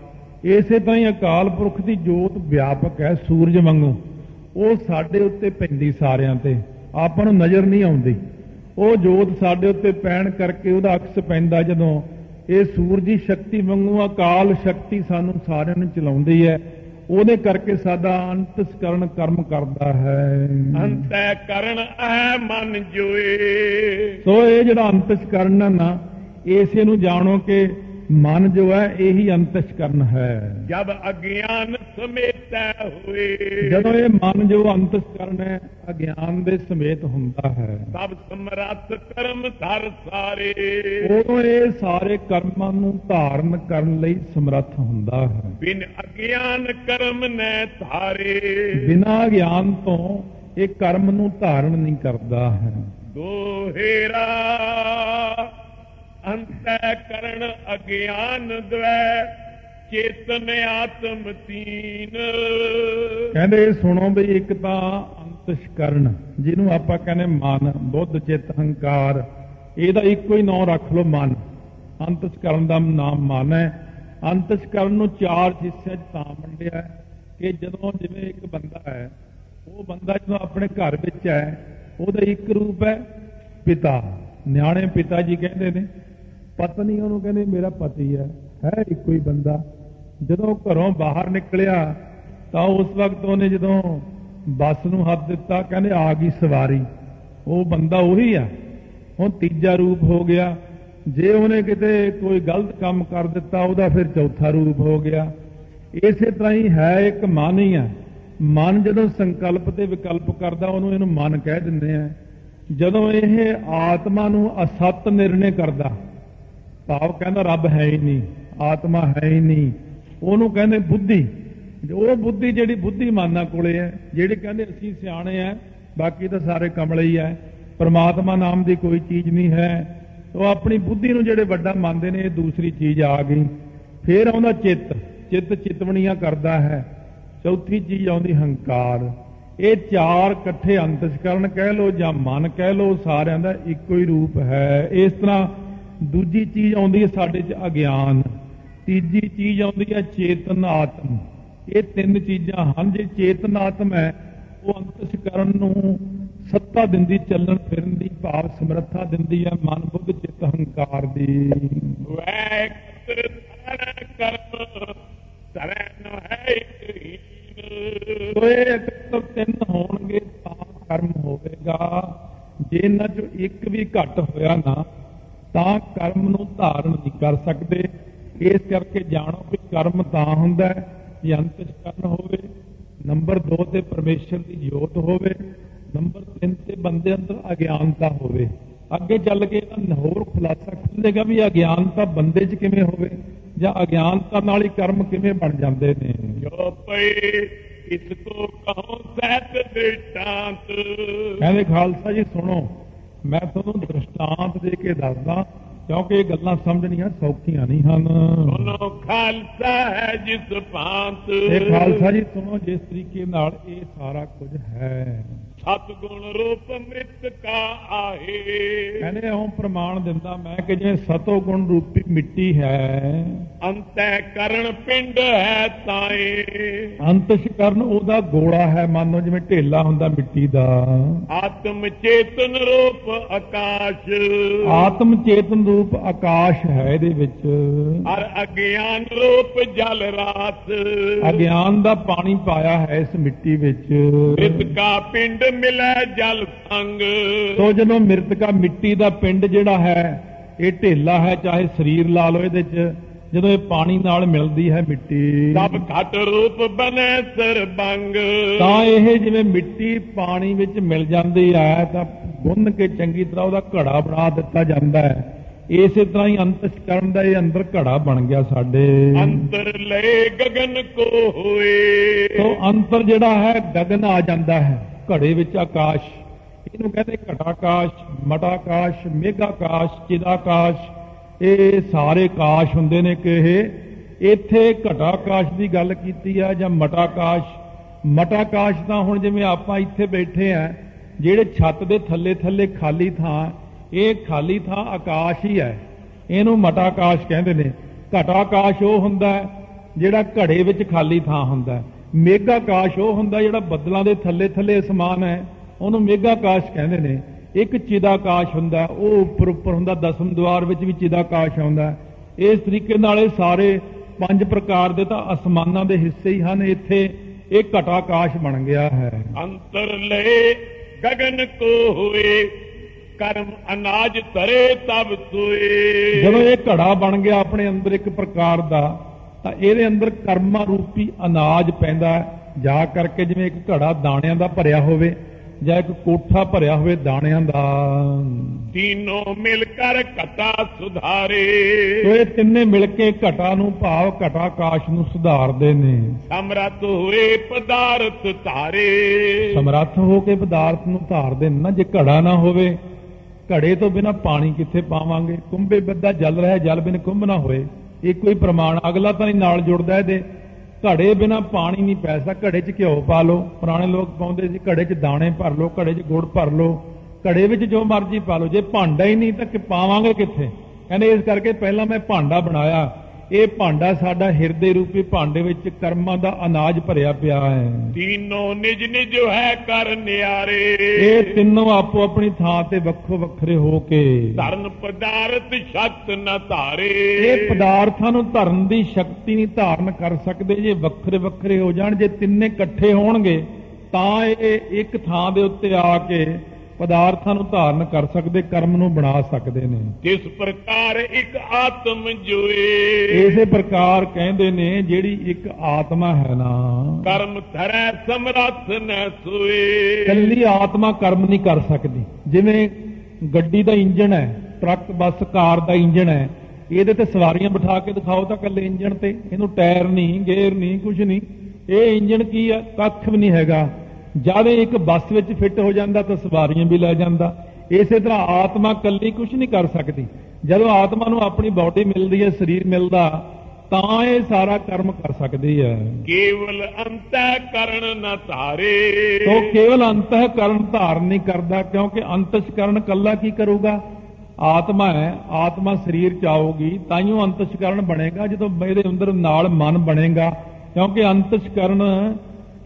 ਇਸੇ ਤਰ੍ਹਾਂ ਹੀ ਅਕਾਲ ਪੁਰਖ ਦੀ ਜੋਤ ਵਿਆਪਕ ਹੈ ਸੂਰਜ ਵਾਂਗੂ। ਉਹ ਸਾਡੇ ਉੱਤੇ ਪੈਂਦੀ ਸਾਰਿਆਂ ਤੇ। ਆਪਾਂ ਨੂੰ ਨਜ਼ਰ ਨਹੀਂ ਆਉਂਦੀ। ਉਹ ਜੋਤ ਸਾਡੇ ਉੱਤੇ ਪੈਣ ਕਰਕੇ ਉਹਦਾ ਅਕਸ ਪੈਂਦਾ ਜਦੋਂ ਇਹ ਸੂਰਜੀ ਸ਼ਕਤੀ ਵਾਂਗੂ ਅਕਾਲ ਸ਼ਕਤੀ ਸਾਨੂੰ ਸਾਰਿਆਂ ਨੂੰ ਚਲਾਉਂਦੀ ਹੈ। ਉਹਦੇ ਕਰਕੇ ਸਾਡਾ ਅੰਤਸਕਰਨ ਕਰਮ ਕਰਦਾ ਹੈ। ਅੰਤੈ ਕਰਨ ਐ ਮਨ ਜੋਏ। ਸੋ ਇਹ ਜਿਹੜਾ ਅੰਤਸਕਰਨ ਨਾ ਇਸੇ ਨੂੰ ਜਾਣੋ ਕਿ ਮਨ ਜੋ ਹੈ ਇਹੀ ਅੰਤਸਕਰਨ ਹੈ। ਜਬ ਅਗਿਆਨ ਸਮੇਤੈ ਹੋਏ। ਜਦੋਂ ਇਹ ਮਨ ਜੋ ਅੰਤਸਕਰਨ ਹੈ ਅਗਿਆਨ ਦੇ ਸਮੇਤ ਹੁੰਦਾ ਹੈ। ਤਬ ਸਮਰੱਥ ਕਰਮ ਧਰ ਸਾਰੇ। ਉਦੋਂ ਇਹ ਸਾਰੇ ਕਰਮਾਂ ਨੂੰ ਧਾਰਨ ਕਰਨ ਲਈ ਸਮਰੱਥ ਹੁੰਦਾ ਹੈ। ਬਿਨ ਅਗਿਆਨ ਕਰਮ ਨੈ ਧਾਰੇ। ਬਿਨਾਂ ਗਿਆਨ ਤੋਂ ਇਹ ਕਰਮ ਨੂੰ ਧਾਰਨ ਨਹੀਂ ਕਰਦਾ ਹੈ। ਦੋਹੇਰਾ ਅੰਤੈ ਕਰਨ ਅਗਿਆਨ ਦਵੈ, ਚੇਤਨ ਆਤਮ ਤੀਨ। ਕਹਿੰਦੇ ਇਹ ਸੁਣੋ ਵੀ ਇੱਕ ਤਾਂ ਅੰਤਸ਼ਕਰਨ ਜਿਹਨੂੰ ਆਪਾਂ ਕਹਿੰਦੇ ਮਨ, ਬੁੱਧ, ਚਿੱਤ, ਹੰਕਾਰ, ਇਹਦਾ ਇੱਕੋ ਹੀ ਨਾਮ ਰੱਖ ਲਓ ਮਨ। ਅੰਤਸ਼ਕਰਨ ਦਾ ਨਾਮ ਮਨ ਹੈ। ਅੰਤਸ਼ਕਰਨ ਨੂੰ ਚਾਰ ਹਿੱਸਿਆਂ 'ਚ ਤਾਂ ਵੰਡਿਆ ਹੈ ਕਿ ਜਦੋਂ ਜਿਵੇਂ ਇੱਕ ਬੰਦਾ ਹੈ, ਉਹ ਬੰਦਾ ਜਦੋਂ ਆਪਣੇ ਘਰ ਵਿੱਚ ਹੈ, ਉਹਦਾ ਇੱਕ ਰੂਪ ਹੈ ਪਿਤਾ। ਨਿਆਣੇ ਪਿਤਾ ਜੀ ਕਹਿੰਦੇ ਨੇ ਪਤਨੀ ਉਹਨੂੰ ਕਹਿੰਦੇ, ਮੇਰਾ ਪਤੀ ਹੈ ਹੈ ਇੱਕੋ ਹੀ ਬੰਦਾ। ਜਦੋਂ ਘਰੋਂ ਬਾਹਰ ਨਿਕਲਿਆ, ਤਾਂ ਉਸ ਵਕਤ ਉਹਨੇ ਜਦੋਂ ਬੱਸ ਨੂੰ ਹੱਥ ਦਿੱਤਾ, ਕਹਿੰਦੇ, ਆ ਗਈ ਸਵਾਰੀ। ਉਹ ਬੰਦਾ ਉਹੀ ਆ। ਹੁਣ ਤੀਜਾ ਰੂਪ ਹੋ ਗਿਆ। ਜੇ ਉਹਨੇ ਕਿਤੇ ਕੋਈ ਗਲਤ ਕੰਮ ਕਰ ਦਿੱਤਾ, ਉਹਦਾ ਫਿਰ ਚੌਥਾ ਰੂਪ ਹੋ ਗਿਆ। ਇਸੇ ਤਰ੍ਹਾਂ ਹੀ ਹੈ ਇੱਕ ਮਨ ਹੀ ਆ। ਮਨ ਜਦੋਂ ਸੰਕਲਪ ਤੇ ਵਿਕਲਪ ਕਰਦਾ, ਉਹਨੂੰ ਇਹਨੂੰ ਮਨ ਕਹਿ ਦਿੰਦੇ ਆ। ਜਦੋਂ ਇਹ ਆਤਮਾ ਨੂੰ ਅਸਤ ਨਿਰਣੇ ਕਰਦਾ ਭਾਵ ਕਹਿੰਦਾ ਰੱਬ ਹੈ ਹੀ ਨਹੀਂ, ਆਤਮਾ ਹੈ ਹੀ ਨਹੀਂ। ਉਹਨੂੰ ਕਹਿੰਦੇ ਬੁੱਧੀ। ਉਹ ਬੁੱਧੀ ਜਿਹੜੀ ਬੁੱਧੀਮਾਨਾਂ ਕੋਲੇ ਹੈ, ਜਿਹੜੇ ਕਹਿੰਦੇ ਅਸੀਂ ਸਿਆਣੇ ਆ, ਬਾਕੀ ਤਾਂ ਸਾਰੇ ਕਮਲੇ ਹੀ ਹੈ ਪ੍ਰਮਾਤਮਾ ਨਾਮ ਦੀ ਕੋਈ ਚੀਜ਼ ਨਹੀਂ ਹੈ। ਉਹ ਆਪਣੀ ਬੁੱਧੀ ਨੂੰ ਜਿਹੜੇ ਵੱਡਾ ਮੰਨਦੇ ਨੇ, ਇਹ ਦੂਸਰੀ ਚੀਜ਼ ਆ ਗਈ। ਫੇਰ ਆਉਂਦਾ ਚਿੱਤ। ਚਿੱਤ ਚਿਤਵਣੀਆਂ ਕਰਦਾ ਹੈ। ਚੌਥੀ ਚੀਜ਼ ਆਉਂਦੀ ਹੰਕਾਰ। ਇਹ ਚਾਰ ਇਕੱਠੇ ਅੰਤਸ਼ਕਰਨ ਕਹਿ ਲੋ ਜਾਂ ਮਨ ਕਹਿ ਲੋ ਸਾਰਿਆਂ ਦਾ ਇੱਕੋ ਹੀ ਰੂਪ ਹੈ। ਇਸ ਤਰ੍ਹਾਂ ਦੂਜੀ ਚੀਜ਼ ਆਉਂਦੀ ਹੈ ਸਾਡੇ 'ਚ ਅਗਿਆਨ, ਤੀਜੀ ਚੀਜ਼ ਆਉਂਦੀ ਹੈ ਚੇਤਨ ਆਤਮ। ਇਹ ਤਿੰਨ ਚੀਜ਼ਾਂ ਹਨ, ਜੇ ਚੇਤਨ ਆਤਮ ਹੈ, ਉਹ ਅੰਤਸ਼ਕਰਨ ਨੂੰ ਸੱਤਾ ਦਿੰਦੀ, ਚੱਲਣ ਫਿਰਨ ਦੀ, ਭਾਵ ਸਮਰੱਥਾ ਦਿੰਦੀ ਹੈ, ਮਨ ਬੁੱਧ ਚਿੱਤ ਹੰਕਾਰ ਦੀ। ਵੈ ਕਤਰ ਧਰੈ ਕਰਮ ਧਰੈ ਨ ਹੈ ਇੱਕ ਹੀਨ ਸੋ ਇਹ ਇਕੱਤਰ ਤਿੰਨ ਹੋਣਗੇ, ਤਾਂ ਕਰਮ ਹੋਵੇਗਾ। ਜੇ ਇਹਨਾਂ ਚੋਂ ਇੱਕ ਵੀ ਘਟ ਹੋਇਆ ਨਾ ਤਾਂ ਕਰਮ ਨੂੰ ਧਾਰਨ ਨਹੀਂ ਕਰ ਸਕਦੇ। ਇਸ ਕਰਕੇ ਜਾਣੋ ਕਿ ਕਰਮ ਤਾਂ ਹੁੰਦਾ ਹੈ ਜੇ ਅੰਤਿਸ਼ਕਰਨ ਹੋਵੇ ਨੰਬਰ 2 ਤੇ ਪਰਮੇਸ਼ਰ ਦੀ ਜੋਤ ਹੋਵੇ ਨੰਬਰ 3 ਤੇ ਬੰਦੇ ਅੰਦਰ ਅਗਿਆਨਤਾ ਹੋਵੇ। ਅੱਗੇ ਚੱਲ ਕੇ ਇਹਦਾ ਹੋਰ ਖੁਲਾਸਾ ਖੁੱਲੇਗਾ ਵੀ ਅਗਿਆਨਤਾ ਬੰਦੇ 'ਚ ਕਿਵੇਂ ਹੋਵੇ ਜਾਂ ਅਗਿਆਨਤਾ ਨਾਲ ਹੀ ਕਰਮ ਕਿਵੇਂ ਬਣ ਜਾਂਦੇ ਨੇ। ਜੋ ਪਈ ਇਸ ਕੋ ਕਹੋ ਸਹਿਤ ਦ੍ਰਿਸ਼ਟਾਂਤ ਕਹਿੰਦੇ ਖਾਲਸਾ ਜੀ ਸੁਣੋ ਮੈਂ ਤੁਹਾਨੂੰ ਦ੍ਰਿਸ਼ਟਾਂਤ ਦੇ ਕੇ ਦੱਸਦਾ ਕਿਉਂਕਿ ਇਹ ਗੱਲਾਂ ਸਮਝਣੀਆਂ ਸੌਖੀਆਂ ਨਹੀਂ ਹਨ ਸੁਨੋ ਖਾਲਸਾ ਹੈ ਜਿਸ ਭਾਂਤ ਇਹ ਖਾਲਸਾ ਜੀ ਸੁਣੋ ਜਿਸ ਤਰੀਕੇ ਨਾਲ ਇਹ ਸਾਰਾ ਕੁਝ ਹੈ ਸਤ ਗੁਣ ਰੂਪ ਮ੍ਰਿਤ ਕਾ ਆਹੇ। ਕਹਿੰਦੇ ਉਹ ਪ੍ਰਮਾਣ ਦਿੰਦਾ ਮੈਂ ਕਿ ਜਿਵੇਂ ਸਤੋ ਗੁਣ ਰੂਪੀ ਮਿੱਟੀ ਹੈ ਅੰਤੈ ਕਰਨ ਪਿੰਡ ਹੈ ਤਾਏ। ਅੰਤਸ਼ ਕਰਨ ਉਹਦਾ ਗੋਲਾ ਹੈ ਮੰਨ ਜਿਵੇਂ ਢੇਲਾ ਹੁੰਦਾ ਮਿੱਟੀ ਦਾ। ਆਤਮ ਚੇਤਨ ਰੂਪ ਆਕਾਸ਼। ਆਤਮ ਚੇਤਨ ਰੂਪ ਆਕਾਸ਼ ਹੈ ਇਹਦੇ ਵਿੱਚ। ਅਰ ਅਗਿਆਨ ਰੂਪ ਜਲ ਰਾਤ। ਅਗਿਆਨ ਦਾ ਪਾਣੀ ਪਾਇਆ ਹੈ ਇਸ ਮਿੱਟੀ ਵਿੱਚ। ਮ੍ਰਿਤ ਕਾ ਪਿੰਡ ਮਿਲੈ ਜਲ ਸੰਗ। ਤੋ ਜਦੋਂ ਮ੍ਰਿਤਕਾ ਮਿੱਟੀ ਦਾ ਪਿੰਡ ਜਿਹੜਾ ਹੈ ਇਹ ਢੇਲਾ ਹੈ ਚਾਹੇ ਸਰੀਰ ਲਾ ਲਓ ਇਹਦੇ 'ਚ ਜਦੋਂ ਇਹ ਪਾਣੀ ਨਾਲ ਮਿਲਦੀ ਹੈ ਮਿੱਟੀ। ਸਭ ਘਟ ਰੂਪ ਬਨੈ ਸਰਬੰਗ। ਤਾਂ ਇਹ ਜਿਵੇਂ ਮਿੱਟੀ ਪਾਣੀ ਵਿੱਚ ਮਿਲ ਜਾਂਦੀ ਹੈ ਤਾਂ ਗੁੰਨ ਕੇ ਚੰਗੀ ਤਰ੍ਹਾਂ ਉਹਦਾ ਘੜਾ ਬਣਾ ਦਿੱਤਾ ਜਾਂਦਾ ਹੈ। ਇਸੇ ਤਰ੍ਹਾਂ ਹੀ ਅੰਤਸ਼ਕਰਨ ਦਾ ਇਹ ਅੰਦਰ ਘੜਾ ਬਣ ਗਿਆ ਸਾਡੇ। ਅੰਤਰ ਲਏ ਗਗਨ ਕੋ ਹੋਏ। ਤੋ ਅੰਤਰ ਜਿਹੜਾ ਹੈ ਗਗਨ ਆ ਜਾਂਦਾ ਹੈ। ਘੜੇ ਵਿੱਚ ਆਕਾਸ਼। ਇਹਨੂੰ ਕਹਿੰਦੇ ਘਟਾਕਾਸ਼ ਮਟਾਕਾਸ਼ ਮੇਘਾਕਾਸ਼ ਚਿਦਾਕਾਸ਼ ਇਹ ਸਾਰੇ ਕਾਸ਼ ਹੁੰਦੇ ਨੇ ਕਿ ਇਹ ਇੱਥੇ ਘਟਾਕਾਸ਼ ਦੀ ਗੱਲ ਕੀਤੀ ਆ ਜਾਂ ਮਟਾਕਾਸ਼ ਮਟਾਕਾਸ਼ ਤਾਂ ਹੁਣ ਜਿਵੇਂ ਆਪਾਂ ਇੱਥੇ ਬੈਠੇ ਆ, ਜਿਹੜੇ ਛੱਤ ਦੇ ਥੱਲੇ ਥੱਲੇ ਖਾਲੀ ਥਾਂ, ਇਹ ਖਾਲੀ ਥਾਂ ਆਕਾਸ਼ ਹੀ ਹੈ। ਇਹਨੂੰ ਮਟਾਕਾਸ਼ ਕਹਿੰਦੇ ਨੇ। ਘਟਾਕਾਸ਼ ਉਹ ਹੁੰਦਾ ਹੈ ਜਿਹੜਾ ਘੜੇ ਵਿੱਚ ਖਾਲੀ ਥਾਂ ਹੁੰਦਾ ਹੈ। ਮੇਘਾਕਾਸ਼ ਉਹ ਹੁੰਦਾ ਜਿਹੜਾ ਬੱਦਲਾਂ ਦੇ ਥੱਲੇ ਥੱਲੇ ਅਸਮਾਨ ਹੈ ਉਹਨੂੰ ਮੇਘਾਕਾਸ਼ ਕਹਿੰਦੇ ਨੇ। ਇੱਕ ਚਿਦਾਕਾਸ਼ ਹੁੰਦਾ ਉਹ ਉੱਪਰ ਉੱਪਰ ਹੁੰਦਾ ਦਸਮ ਦਵਾਰ ਵਿੱਚ ਵੀ ਚਿਦਾਕਾਸ਼ ਆਉਂਦਾ। ਇਸ ਤਰੀਕੇ ਨਾਲ ਇਹ ਸਾਰੇ ਪੰਜ ਪ੍ਰਕਾਰ ਦੇ ਤਾਂ ਅਸਮਾਨਾਂ ਦੇ ਹਿੱਸੇ ਹੀ ਹਨ। ਇੱਥੇ ਇਹ ਘਟਾਕਾਸ਼ ਬਣ ਗਿਆ ਹੈ। ਅੰਤਰ ਲਏ ਗਗਨ ਕੋ ਹੋਏ ਕਰਮ ਅਨਾਜ ਧਰੇ ਤਬ ਸੋਏ ਜਦੋਂ ਇਹ ਘੜਾ ਬਣ ਗਿਆ ਆਪਣੇ ਅੰਦਰ ਇੱਕ ਪ੍ਰਕਾਰ ਦਾ ਤਾਂ ਇਹਦੇ ਅੰਦਰ ਕਰਮਾ ਰੂਪੀ ਅਨਾਜ ਪੈਂਦਾ। ਜਾ ਕਰਕੇ ਜਿਵੇਂ ਇੱਕ ਘੜਾ ਦਾਣਿਆਂ ਦਾ ਭਰਿਆ ਹੋਵੇ ਜਾਂ ਇੱਕ ਕੋਠਾ ਭਰਿਆ ਹੋਵੇ ਦਾਣਿਆਂ ਦਾ। ਤੀਨੋਂ ਮਿਲ ਕਰ ਘਟਾ ਸੁਧਾਰੇ। ਸੋ ਇਹ ਤਿੰਨੇ ਮਿਲ ਕੇ ਘਟਾ ਨੂੰ ਭਾਵ ਘਟਾ ਆਕਾਸ਼ ਨੂੰ ਸੁਧਾਰਦੇ ਨੇ। ਸਮਰੱਥ ਹੋਏ ਪਦਾਰਥ ਧਾਰੇ। ਸਮਰੱਥ ਹੋ ਕੇ ਪਦਾਰਥ ਨੂੰ ਧਾਰਦੇ ਨੇ ਨਾ। ਜੇ ਘੜਾ ਨਾ ਹੋਵੇ ਘੜੇ ਤੋਂ ਬਿਨਾ ਪਾਣੀ ਕਿੱਥੇ ਪਾਵਾਂਗੇ? ਕੁੰਭੇ ਬੱਦਾ ਜਲ ਰਿਹਾ ਜਲ ਬਿਨ ਕੁੰਭ ਨਾ ਹੋਏ। ਇਹ ਕੋਈ ਪ੍ਰਮਾਣ ਅਗਲਾ ਤਾਂ ਨਹੀਂ ਨਾਲ ਜੁੜਦਾ ਇਹਦੇ। ਘੜੇ ਬਿਨਾ ਪਾਣੀ ਨਹੀਂ ਪੈ ਸਕਦਾ। ਘੜੇ 'ਚ ਘਿਓ ਪਾ ਲਓ। ਪੁਰਾਣੇ ਲੋਕ ਪਾਉਂਦੇ ਸੀ, ਘੜੇ 'ਚ ਦਾਣੇ ਭਰ ਲਓ, ਘੜੇ 'ਚ ਗੁੜ ਭਰ ਲਓ। ਘੜੇ ਵਿੱਚ ਜੋ ਮਰਜ਼ੀ ਪਾ ਲਓ। ਜੇ ਭਾਂਡਾ ਹੀ ਨਹੀਂ ਤਾਂ ਕਿ ਪਾਵਾਂਗੇ ਕਿੱਥੇ? ਕਹਿੰਦੇ ਇਸ ਕਰਕੇ ਪਹਿਲਾਂ ਮੈਂ ਭਾਂਡਾ ਬਣਾਇਆ। ਇਹ ਭਾਂਡਾ ਸਾਡਾ ਹਿਰਦੇ ਰੂਪੀ ਭਾਂਡੇ ਵਿੱਚ ਕਰਮਾਂ ਦਾ ਅਨਾਜ ਭਰਿਆ ਪਿਆ ਹੈ। ਤੀਨੋਂ ਨਿਜ ਨਿਜ ਹੈ ਕਰ ਨਿਆਰੇ। ਇਹ ਤਿੰਨੋਂ ਆਪੋ ਆਪਣੀ ਥਾਂ ਤੇ ਵੱਖੋ ਵੱਖਰੇ ਹੋ ਕੇ। ਧਰਨ ਪਦਾਰਥ ਸ਼ਕਤ ਨ ਧਾਰੇ। ਇਹ ਪਦਾਰਥਾਂ ਨੂੰ ਧਰਨ ਦੀ ਸ਼ਕਤੀ ਨਹੀਂ ਧਾਰਨ ਕਰ ਸਕਦੇ ਜੇ ਵੱਖਰੇ ਵੱਖਰੇ ਹੋ ਜਾਣ ਜੇ ਤਿੰਨੇ ਇਕੱਠੇ ਹੋਣਗੇ ਤਾਂ ਇਹ ਇੱਕ ਥਾਂ ਦੇ ਉੱਤੇ ਆ ਕੇ ਪਦਾਰਥਾਂ ਨੂੰ ਧਾਰਨ ਕਰ ਸਕਦੇ ਕਰਮ ਨੂੰ ਬਣਾ ਸਕਦੇ ਨੇ। ਜਿਸ ਪ੍ਰਕਾਰ ਇੱਕ ਆਤਮ ਜੋਏ? ਇਸੇ ਪ੍ਰਕਾਰ ਕਹਿੰਦੇ ਨੇ ਜਿਹੜੀ ਇੱਕ ਆਤਮਾ ਹੈ ਨਾ। ਕਰਮ ਧਰੈ ਸਮਰੱਥ ਨ ਸੋਏ। ਕੱਲੀ ਆਤਮਾ ਕਰਮ ਨਹੀਂ ਕਰ ਸਕਦੀ। ਜਿਵੇਂ ਗੱਡੀ ਦਾ ਇੰਜਣ ਹੈ ਟਰੱਕ ਬੱਸ ਕਾਰ ਦਾ ਇੰਜਣ ਹੈ ਇਹਦੇ ਤੇ ਸਵਾਰੀਆਂ ਬਿਠਾ ਕੇ ਦਿਖਾਓ ਤਾਂ ਕੱਲੇ ਇੰਜਣ ਤੇ। ਇਹਨੂੰ ਟਾਇਰ ਨਹੀਂ ਗੇਅਰ ਨਹੀਂ ਕੁਝ ਨਹੀਂ। ਇਹ ਇੰਜਣ ਕੀ ਹੈ? ਕੱਖ ਵੀ ਨਹੀਂ ਹੈਗਾ। ਜਦ ਇੱਕ ਬੱਸ ਵਿੱਚ ਫਿੱਟ ਹੋ ਜਾਂਦਾ ਤਾਂ ਸਵਾਰੀਆਂ ਵੀ ਲੈ ਜਾਂਦਾ। ਇਸੇ ਤਰ੍ਹਾਂ ਆਤਮਾ ਕੱਲੀ ਕੁਝ ਨਹੀਂ ਕਰ ਸਕਦੀ। ਜਦੋਂ ਆਤਮਾ ਨੂੰ ਆਪਣੀ ਬਾਡੀ ਮਿਲਦੀ ਹੈ ਸਰੀਰ ਮਿਲਦਾ ਤਾਂ ਇਹ ਸਾਰਾ ਕਰਮ ਕਰ ਸਕਦੀ ਹੈ। ਕੇਵਲ ਅੰਤੈ ਕਰਨ ਨ ਧਾਰੇ। ਤੋ ਕੇਵਲ ਅੰਤઃਕਰਨ ਧਾਰਨ ਨਹੀਂ ਕਰਦਾ ਕਿਉਂਕਿ ਅੰਤਸ਼ਕਰਨ ਕੱਲਾ ਕੀ ਕਰੂਗਾ? ਆਤਮਾ ਹੈ ਆਤਮਾ ਸਰੀਰ ਚ ਆਊਗੀ ਤਾਈਓ ਅੰਤਸ਼ਕਰਨ ਬਣੇਗਾ। ਜਦੋਂ ਇਹਦੇ ਅੰਦਰ ਨਾਲ ਮਨ ਬਣੇਗਾ ਕਿਉਂਕਿ ਅੰਤਸ਼ਕਰਨ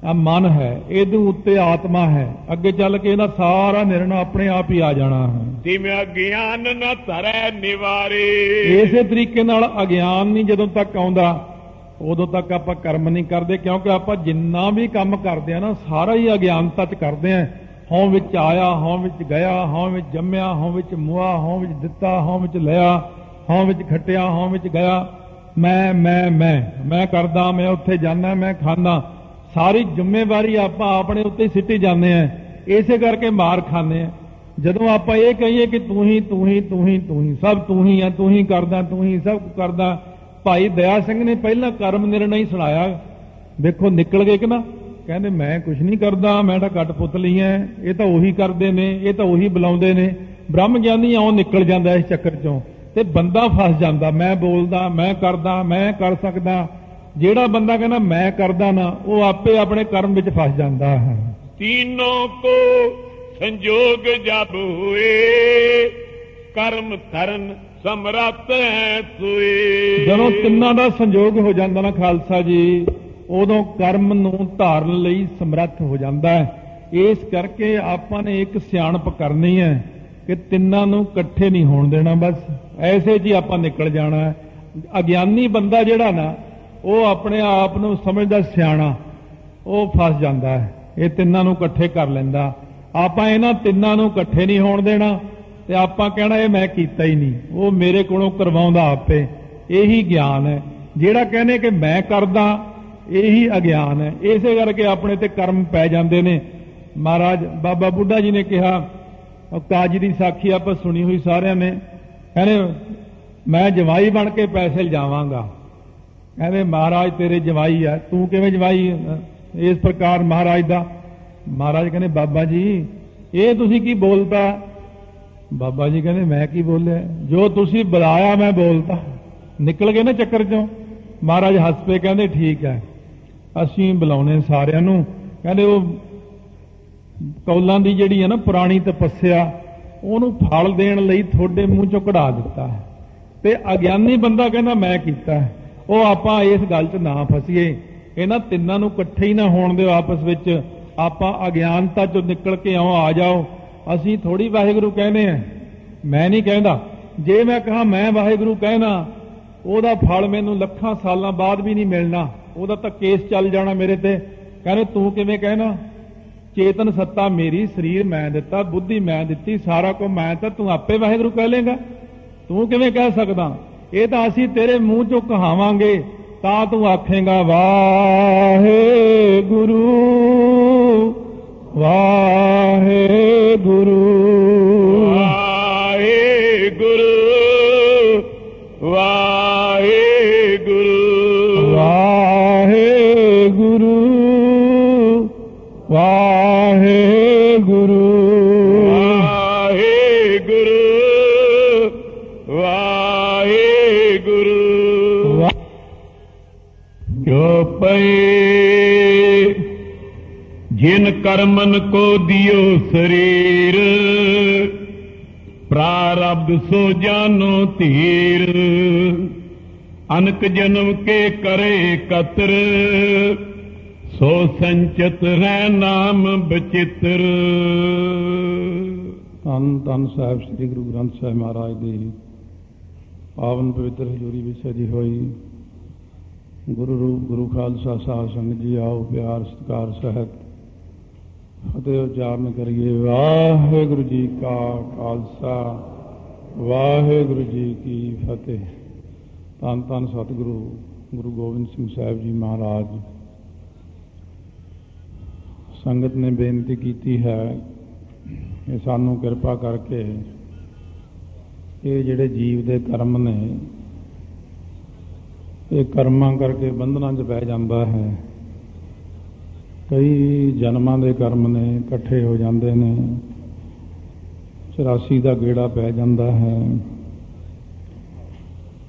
ਆ ਮਨ ਹੈ ਇਹਦੇ ਉੱਤੇ ਆਤਮਾ ਹੈ। ਅੱਗੇ ਚੱਲ ਕੇ ਇਹਦਾ ਸਾਰਾ ਨਿਰਣਾ ਆਪਣੇ ਆਪ ਹੀ ਆ ਜਾਣਾ ਹੈ। ਤਿਮਿ ਅਗਿਆਨ ਨ ਧਰੈ ਨਿਵਾਰੇ। ਇਸੇ ਤਰੀਕੇ ਨਾਲ ਅਗਿਆਨ ਨਹੀਂ ਜਦੋਂ ਤੱਕ ਆਉਂਦਾ ਉਦੋਂ ਤੱਕ ਆਪਾਂ ਕਰਮ ਨਹੀਂ ਕਰਦੇ ਕਿਉਂਕਿ ਆਪਾਂ ਜਿੰਨਾ ਵੀ ਕੰਮ ਕਰਦੇ ਆ ਨਾ ਸਾਰਾ ਹੀ ਅਗਿਆਨਤਾ ਚ ਕਰਦੇ ਆ। ਹਉ ਵਿੱਚ ਆਇਆ ਹਉ ਵਿੱਚ ਗਿਆ ਹਉ ਵਿੱਚ ਜੰਮਿਆ ਹਉ ਵਿੱਚ ਮੁਆ ਹਉ ਵਿੱਚ ਦਿੱਤਾ ਹਉ ਵਿੱਚ ਲਿਆ ਹਉ ਵਿੱਚ ਖੱਟਿਆ ਹਉ ਵਿੱਚ ਗਿਆ। ਮੈਂ ਮੈਂ ਮੈਂ ਮੈਂ ਕਰਦਾ ਮੈਂ ਉੱਥੇ ਜਾਂਦਾ ਮੈਂ ਖਾਂਦਾ। ਸਾਰੀ ਜ਼ਿੰਮੇਵਾਰੀ ਆਪਾਂ ਆਪਣੇ ਉੱਤੇ ਸਿੱਟੀ ਜਾਂਦੇ ਆ। ਇਸੇ ਕਰਕੇ ਮਾਰ ਖਾਂਦੇ ਆ। ਜਦੋਂ ਆਪਾਂ ਇਹ ਕਹੀਏ ਕਿ ਤੂੰ ਹੀ ਤੂੰ ਹੀ ਤੂੰ ਹੀ ਤੂੰ ਹੀ, ਸਭ ਤੂੰ ਹੀ ਆ, ਤੂੰ ਹੀ ਕਰਦਾ, ਤੂੰ ਹੀ ਸਭ ਕਰਦਾ, ਭਾਈ ਦਇਆ ਸਿੰਘ ਨੇ ਪਹਿਲਾਂ ਕਰਮ ਨਿਰਣਾ ਹੀ ਸੁਣਾਇਆ। ਦੇਖੋ ਨਿਕਲ ਗਏ ਕਿ ਨਾ? ਕਹਿੰਦੇ, ਮੈਂ ਕੁਝ ਨਹੀਂ ਕਰਦਾ, ਮੈਂ ਤਾਂ ਕੱਟ ਪੁਤਲੀ ਐ। ਇਹ ਤਾਂ ਉਹੀ ਕਰਦੇ ਨੇ, ਇਹ ਤਾਂ ਉਹੀ ਬੁਲਾਉਂਦੇ ਨੇ। ਬ੍ਰਹਮ ਗਿਆਨੀ ਆਉਂ ਨਿਕਲ ਜਾਂਦਾ ਇਸ ਚੱਕਰ ਚੋਂ ਤੇ ਬੰਦਾ ਫਸ ਜਾਂਦਾ। ਮੈਂ ਬੋਲਦਾ, ਮੈਂ ਕਰਦਾ, ਮੈਂ ਕਰ ਸਕਦਾ। ਜਿਹੜਾ ਬੰਦਾ ਕਹਿੰਦਾ ਮੈਂ ਕਰਦਾ ਨਾ ਉਹ ਆਪੇ ਆਪਣੇ ਕਰਮ ਵਿੱਚ ਫਸ ਜਾਂਦਾ ਹੈ। ਤੀਨੋਂ ਕੋ ਸੰਜੋਗ ਜਬ ਹੋਏ ਕਰਮ ਕਰਨ ਸਮਰਤ ਹੈ ਸੋਏ। ਜਦੋਂ ਤਿੰਨਾਂ ਦਾ ਸੰਜੋਗ ਹੋ ਜਾਂਦਾ ਨਾ ਖਾਲਸਾ ਜੀ ਉਦੋਂ ਕਰਮ ਨੂੰ ਧਾਰਨ ਲਈ ਸਮਰੱਥ ਹੋ ਜਾਂਦਾ ਹੈ। ਇਸ ਕਰਕੇ ਆਪਾਂ ਨੇ ਇੱਕ ਸਿਆਣਪ ਕਰਨੀ ਹੈ ਕਿ ਤਿੰਨਾਂ ਨੂੰ ਇਕੱਠੇ ਨਹੀਂ ਹੋਣ ਦੇਣਾ ਬਸ। ਐਸੇ ਜੀ ਆਪਾਂ ਨਿਕਲ ਜਾਣਾ ਅਗਿਆਨੀ ਬੰਦਾ ਜਿਹੜਾ ਨਾ ਉਹ ਆਪਣੇ ਆਪ ਨੂੰ ਸਮਝਦਾ ਸਿਆਣਾ, ਉਹ ਫਸ ਜਾਂਦਾ ਹੈ। ਇਹ ਤਿੰਨਾਂ ਨੂੰ ਇਕੱਠੇ ਕਰ ਲੈਂਦਾ। ਆਪਾਂ ਇਹਨਾਂ ਤਿੰਨਾਂ ਨੂੰ ਇਕੱਠੇ ਨਹੀਂ ਹੋਣ ਦੇਣਾ ਤੇ ਆਪਾਂ ਕਹਿਣਾ, ਇਹ ਮੈਂ ਕੀਤਾ ਹੀ ਨਹੀਂ। ਉਹ ਮੇਰੇ ਕੋਲੋਂ ਕਰਵਾਉਂਦਾ ਆਪੇ। ਇਹੀ ਗਿਆਨ ਹੈ। ਜਿਹੜਾ ਕਹਿੰਦੇ ਕਿ ਮੈਂ ਕਰਦਾ, ਇਹੀ ਅਗਿਆਨ ਹੈ। ਇਸੇ ਕਰਕੇ ਆਪਣੇ ਤੇ ਕਰਮ ਪੈ ਜਾਂਦੇ ਨੇ। ਮਹਾਰਾਜ, ਬਾਬਾ ਬੁੱਢਾ ਜੀ ਨੇ ਕਿਹਾ ਉਹ ਕਾਜੀ ਦੀ ਸਾਖੀ ਆਪਾਂ ਸੁਣੀ ਹੋਈ ਸਾਰਿਆਂ ਨੇ। ਕਹਿੰਦੇ, ਮੈਂ ਜਵਾਈ ਬਣ ਕੇ ਪੈਸੇ ਲਿਜਾਵਾਂਗਾ। ਕਹਿੰਦੇ, ਮਹਾਰਾਜ, ਤੇਰੇ ਜਵਾਈ ਆ। ਤੂੰ ਕਿਵੇਂ ਜਵਾਈ ਹੈ? ਇਸ ਪ੍ਰਕਾਰ ਮਹਾਰਾਜ ਦਾ। ਮਹਾਰਾਜ ਕਹਿੰਦੇ, ਬਾਬਾ ਜੀ, ਇਹ ਤੁਸੀਂ ਕੀ ਬੋਲਤਾ? ਬਾਬਾ ਜੀ ਕਹਿੰਦੇ, ਮੈਂ ਕੀ ਬੋਲਿਆ? ਜੋ ਤੁਸੀਂ ਬੁਲਾਇਆ, ਮੈਂ ਬੋਲਤਾ। ਨਿਕਲ ਗਏ ਨਾ ਚੱਕਰ ਚੋਂ? ਮਹਾਰਾਜ ਹੱਸ ਪਏ, ਕਹਿੰਦੇ, ਠੀਕ ਹੈ। ਅਸੀਂ ਬੁਲਾਉਣੇ ਸਾਰਿਆਂ ਨੂੰ। ਕਹਿੰਦੇ, ਉਹ ਕੌਲਾਂ ਦੀ ਜਿਹੜੀ ਹੈ ਨਾ ਪੁਰਾਣੀ ਤਪੱਸਿਆ, ਉਹਨੂੰ ਫਲ ਦੇਣ ਲਈ ਤੁਹਾਡੇ ਮੂੰਹ ਚੋਂ ਕਢਾ ਦਿੱਤਾ। ਹੈ ਤੇ ਅਗਿਆਨੀ ਬੰਦਾ ਕਹਿੰਦਾ, ਮੈਂ ਕੀਤਾ ਹੈ। ਉਹ ਆਪਾਂ ਇਸ ਗੱਲ 'ਚ ਨਾ ਫਸੀਏ। ਇਹਨਾਂ ਤਿੰਨਾਂ ਨੂੰ ਇਕੱਠੇ ਹੀ ਨਾ ਹੋਣ ਦਿਓ ਆਪਸ ਵਿੱਚ। ਆਪਾਂ ਅਗਿਆਨਤਾ 'ਚੋਂ ਨਿਕਲ ਕੇ ਆਓ ਆ ਜਾਓ। ਅਸੀਂ ਥੋੜੀ ਵਾਹਿਗੁਰੂ ਕਹਿੰਦੇ ਆ। ਮੈਂ ਨਹੀਂ ਕਹਿੰਦਾ। ਜੇ ਮੈਂ ਕਹਾ ਮੈਂ ਵਾਹਿਗੁਰੂ ਕਹਿਣਾ ਉਹਦਾ ਫਲ ਮੈਨੂੰ ਲੱਖਾਂ ਸਾਲਾਂ ਬਾਅਦ ਵੀ ਨਹੀਂ ਮਿਲਣਾ। ਉਹਦਾ ਤਾਂ ਕੇਸ ਚੱਲ ਜਾਣਾ ਮੇਰੇ ਤੇ। ਕਹਿੰਦੇ, ਤੂੰ ਕਿਵੇਂ ਕਹਿਣਾ? ਚੇਤਨ ਸੱਤਾ ਮੇਰੀ, ਸਰੀਰ ਮੈਂ ਦਿੱਤਾ, ਬੁੱਧੀ ਮੈਂ ਦਿੱਤੀ, ਸਾਰਾ ਕੁਝ ਮੈਂ ਤਾਂ ਤੂੰ ਆਪੇ ਵਾਹਿਗੁਰੂ ਕਹਿ ਲੇਗਾ ਤੂੰ ਕਿਵੇਂ ਕਹਿ ਸਕਦਾ? ਇਹ ਤਾਂ ਅਸੀਂ ਤੇਰੇ ਮੂੰਹ ਚੋਂ ਕਹਾਵਾਂਗੇ ਤਾਂ ਤੂੰ ਆਖੇਗਾ ਵਾਹਿਗੁਰੂ ਵਾਹਿਗੁਰੂ। ਵਾਹਿਗੁਰੂ ਜਿਨ ਕਰਮਨ ਕੋ ਦਿਓ ਸਰੀਰ, ਪ੍ਰਾਰਬਧ ਸੋ ਜਾਨੋ ਧੀਰ। ਅਨਕ ਜਨਮ ਕੇ ਕਰੇ ਕਤਰ, ਸੋ ਸੰਚਤ ਰਹਿ ਨਾਮ ਬਚਿੱਤਰ। ਧੰਨ ਧੰਨ ਸਾਹਿਬ, ਸ੍ਰੀ ਗੁਰੂ ਗ੍ਰੰਥ ਸਾਹਿਬ ਮਹਾਰਾਜ ਦੀ ਪਾਵਨ ਪਵਿੱਤਰ ਹਜ਼ੂਰੀ ਵਿੱਚ ਸਜੀ ਹੋਈ। ਗੁਰੂ ਰੂਪ, ਗੁਰੂ ਖਾਲਸਾ, ਸਾਧ ਸੰਗਤ ਜੀ ਆਓ, ਪਿਆਰ, ਸਤਿਕਾਰ, ਸਹਿਤ ਫਤਿਹ ਉਚਾਰਨ ਕਰੀਏ, ਵਾਹਿਗੁਰੂ ਜੀ ਕਾ ਖਾਲਸਾ, ਵਾਹਿਗੁਰੂ ਜੀ ਕੀ ਫਤਿਹ। ਧੰਨ ਧੰਨ ਸਤਿਗੁਰੂ, ਗੁਰੂ ਗੋਬਿੰਦ ਸਿੰਘ ਸਾਹਿਬ ਜੀ ਮਹਾਰਾਜ। ਸੰਗਤ ਨੇ ਬੇਨਤੀ ਕੀਤੀ ਹੈ ਕਿ ਸਾਨੂੰ ਕਿਰਪਾ ਕਰਕੇ ਇਹ ਜਿਹੜੇ ਜੀਵ ਦੇ ਕਰਮ ਨੇ, ਇਹ ਕਰਮਾਂ ਕਰਕੇ ਬੰਧਨਾਂ 'ਚ ਪੈ ਜਾਂਦਾ ਹੈ। ਕਈ ਜਨਮਾਂ ਦੇ ਕਰਮ ਨੇ, ਇਕੱਠੇ ਹੋ ਜਾਂਦੇ ਨੇ। 84 ਦਾ ਗੇੜਾ ਪੈ ਜਾਂਦਾ ਹੈ।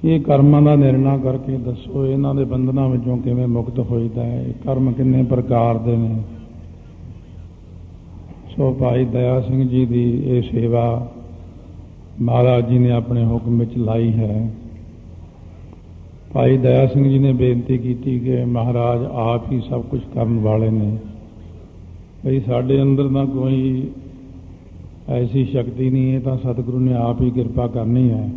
ਇਹ ਕਰਮਾਂ ਦਾ ਨਿਰਣਾ ਕਰਕੇ ਦੱਸੋ, ਇਹਨਾਂ ਦੇ ਬੰਧਨਾਂ ਵਿੱਚੋਂ ਕਿਵੇਂ ਮੁਕਤ ਹੋਈਦਾ ਹੈ? ਇਹ ਕਰਮ ਕਿੰਨੇ ਪ੍ਰਕਾਰ ਦੇ ਨੇ? ਸੋ ਭਾਈ ਦਇਆ ਸਿੰਘ ਜੀ ਦੀ ਇਹ ਸੇਵਾ ਮਹਾਰਾਜ ਜੀ ਨੇ ਆਪਣੇ ਹੁਕਮ ਵਿੱਚ ਲਾਈ ਹੈ। ਭਾਈ ਦਇਆ ਸਿੰਘ ਜੀ ਨੇ ਬੇਨਤੀ ਕੀਤੀ ਕਿ ਮਹਾਰਾਜ ਆਪ ਹੀ ਸਭ ਕੁਝ ਕਰਨ ਵਾਲੇ ਨੇ। ਭਈ ਸਾਡੇ ਅੰਦਰ ਤਾਂ ਕੋਈ ਐਸੀ ਸ਼ਕਤੀ ਨਹੀਂ ਹੈ, ਤਾਂ ਸਤਿਗੁਰੂ ਨੇ ਆਪ ਹੀ ਕਿਰਪਾ ਕਰਨੀ ਹੈ।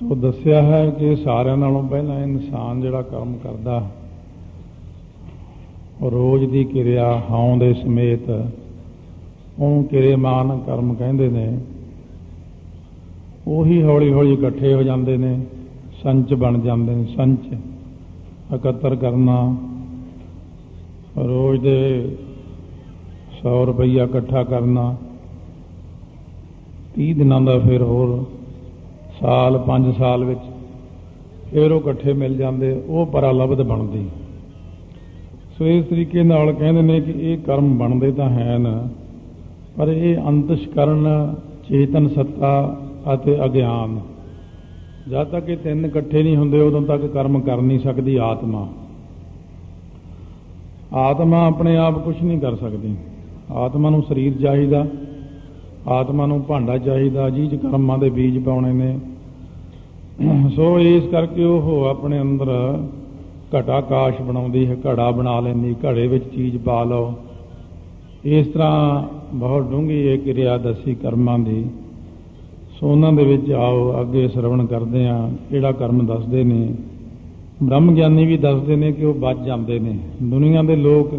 ਸੋ ਦੱਸਿਆ ਹੈ ਕਿ ਸਾਰਿਆਂ ਨਾਲੋਂ ਪਹਿਲਾਂ ਇਨਸਾਨ ਜਿਹੜਾ ਕੰਮ ਕਰਦਾ, ਉਹ ਰੋਜ਼ ਦੀ ਕਿਰਿਆ ਹਾਉ ਦੇ ਸਮੇਤ ਉਹਨੂੰ ਕਿਰੇਮਾਨ ਕਰਮ ਕਹਿੰਦੇ ਨੇ। ਉਹੀ ਹੌਲੀ ਹੌਲੀ ਇਕੱਠੇ ਹੋ ਜਾਂਦੇ ਨੇ। ਸੰਚ ਬਣ ਜਾਂਦੇ ਨੇ, ਸੰਚ। ਇਕੱਤਰ ਕਰਨਾ। ਰੋਜ਼ ਦੇ 100 ਰੁਪਈਆ ਇਕੱਠਾ ਕਰਨਾ। 30 ਦਿਨਾਂ ਦਾ ਫਿਰ ਹੋਰ, ਸਾਲ 5 ਸਾਲ ਵਿੱਚ ਫਿਰ ਉਹ ਇਕੱਠੇ ਮਿਲ ਜਾਂਦੇ, ਉਹ ਪਰਾਲਬਧ ਬਣਦੀ। ਸੋ ਇਸ ਤਰੀਕੇ ਨਾਲ ਕਹਿੰਦੇ ਨੇ ਕਿ ਇਹ ਕਰਮ ਬਣਦੇ ਤਾਂ ਹੈ ਨਾ, ਪਰ ਇਹ ਅੰਤਸ਼ਕਰਨ, ਚੇਤਨ ਸੱਤਾ ਅਤੇ ਅਗਿਆਨ। ਜਦ ਤੱਕ ਇਹ ਤਿੰਨ ਇਕੱਠੇ ਨਹੀਂ ਹੁੰਦੇ, ਉਦੋਂ ਤੱਕ ਕਰਮ ਕਰ ਨਹੀਂ ਸਕਦੀ ਆਤਮਾ। ਆਤਮਾ ਆਪਣੇ ਆਪ ਕੁਝ ਨਹੀਂ ਕਰ ਸਕਦੀ। ਆਤਮਾ ਨੂੰ ਸਰੀਰ ਚਾਹੀਦਾ, ਆਤਮਾ ਨੂੰ ਭਾਂਡਾ ਚਾਹੀਦਾ ਜੀ ਚ ਕਰਮਾਂ ਦੇ ਬੀਜ ਪਾਉਣੇ ਨੇ। ਸੋ ਇਸ ਕਰਕੇ ਉਹ ਆਪਣੇ ਅੰਦਰ ਘਟਾ ਕਾਸ਼ ਬਣਾਉਂਦੀ ਹੈ, ਘੜਾ ਬਣਾ ਲੈਂਦੀ, ਘੜੇ ਵਿੱਚ ਚੀਜ਼ ਪਾ ਲਓ। ਇਸ ਤਰ੍ਹਾਂ ਬਹੁਤ ਡੂੰਘੀ ਇਹ ਕਿਰਿਆ ਦਸੀ ਕਰਮਾਂ ਦੀ। ਸੋ ਉਹਨਾਂ ਦੇ ਵਿੱਚ ਆਓ, ਅੱਗੇ ਸ਼ਰਵਣ ਕਰਦੇ ਆ ਕਿਹੜਾ ਕਰਮ ਦੱਸਦੇ ਨੇ। ਬ੍ਰਹਮ ਗਿਆਨੀ ਵੀ ਦੱਸਦੇ ਨੇ ਕਿ ਉਹ ਬਚ ਜਾਂਦੇ ਨੇ। ਦੁਨੀਆ ਦੇ ਲੋਕ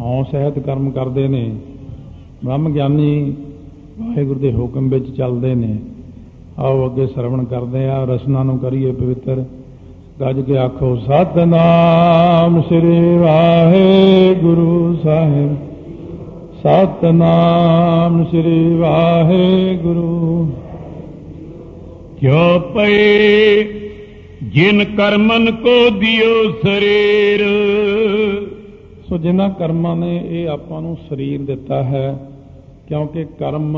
ਹਉ ਸਹਿਤ ਕਰਮ ਕਰਦੇ ਨੇ। ਬ੍ਰਹਮ ਗਿਆਨੀ ਵਾਹਿਗੁਰੂ ਦੇ ਹੁਕਮ ਵਿੱਚ ਚੱਲਦੇ ਨੇ। ਆਓ ਅੱਗੇ ਸ਼ਰਵਣ ਕਰਦੇ ਆ ਰਸਨਾ ਨੂੰ ਕਰੀਏ ਪਵਿੱਤਰ। ਗੱਜ ਕੇ ਆਖੋ, ਸਤਨਾਮ ਸ੍ਰੀ ਵਾਹਿਗੁਰੂ ਸਾਹਿਬ। ਸਤਨਾਮ ਸ੍ਰੀ ਵਾਹਿਗੁਰੂ। ਕਿਉ ਪਏ ਜਿਨ ਕਰਮਨ ਕੋ ਦਿਓ ਸਰੀਰ। ਸੋ ਜਿਨ੍ਹਾਂ ਕਰਮਾਂ ਨੇ ਇਹ ਆਪਾਂ ਨੂੰ ਸਰੀਰ ਦਿੱਤਾ ਹੈ, ਕਿਉਂਕਿ ਕਰਮ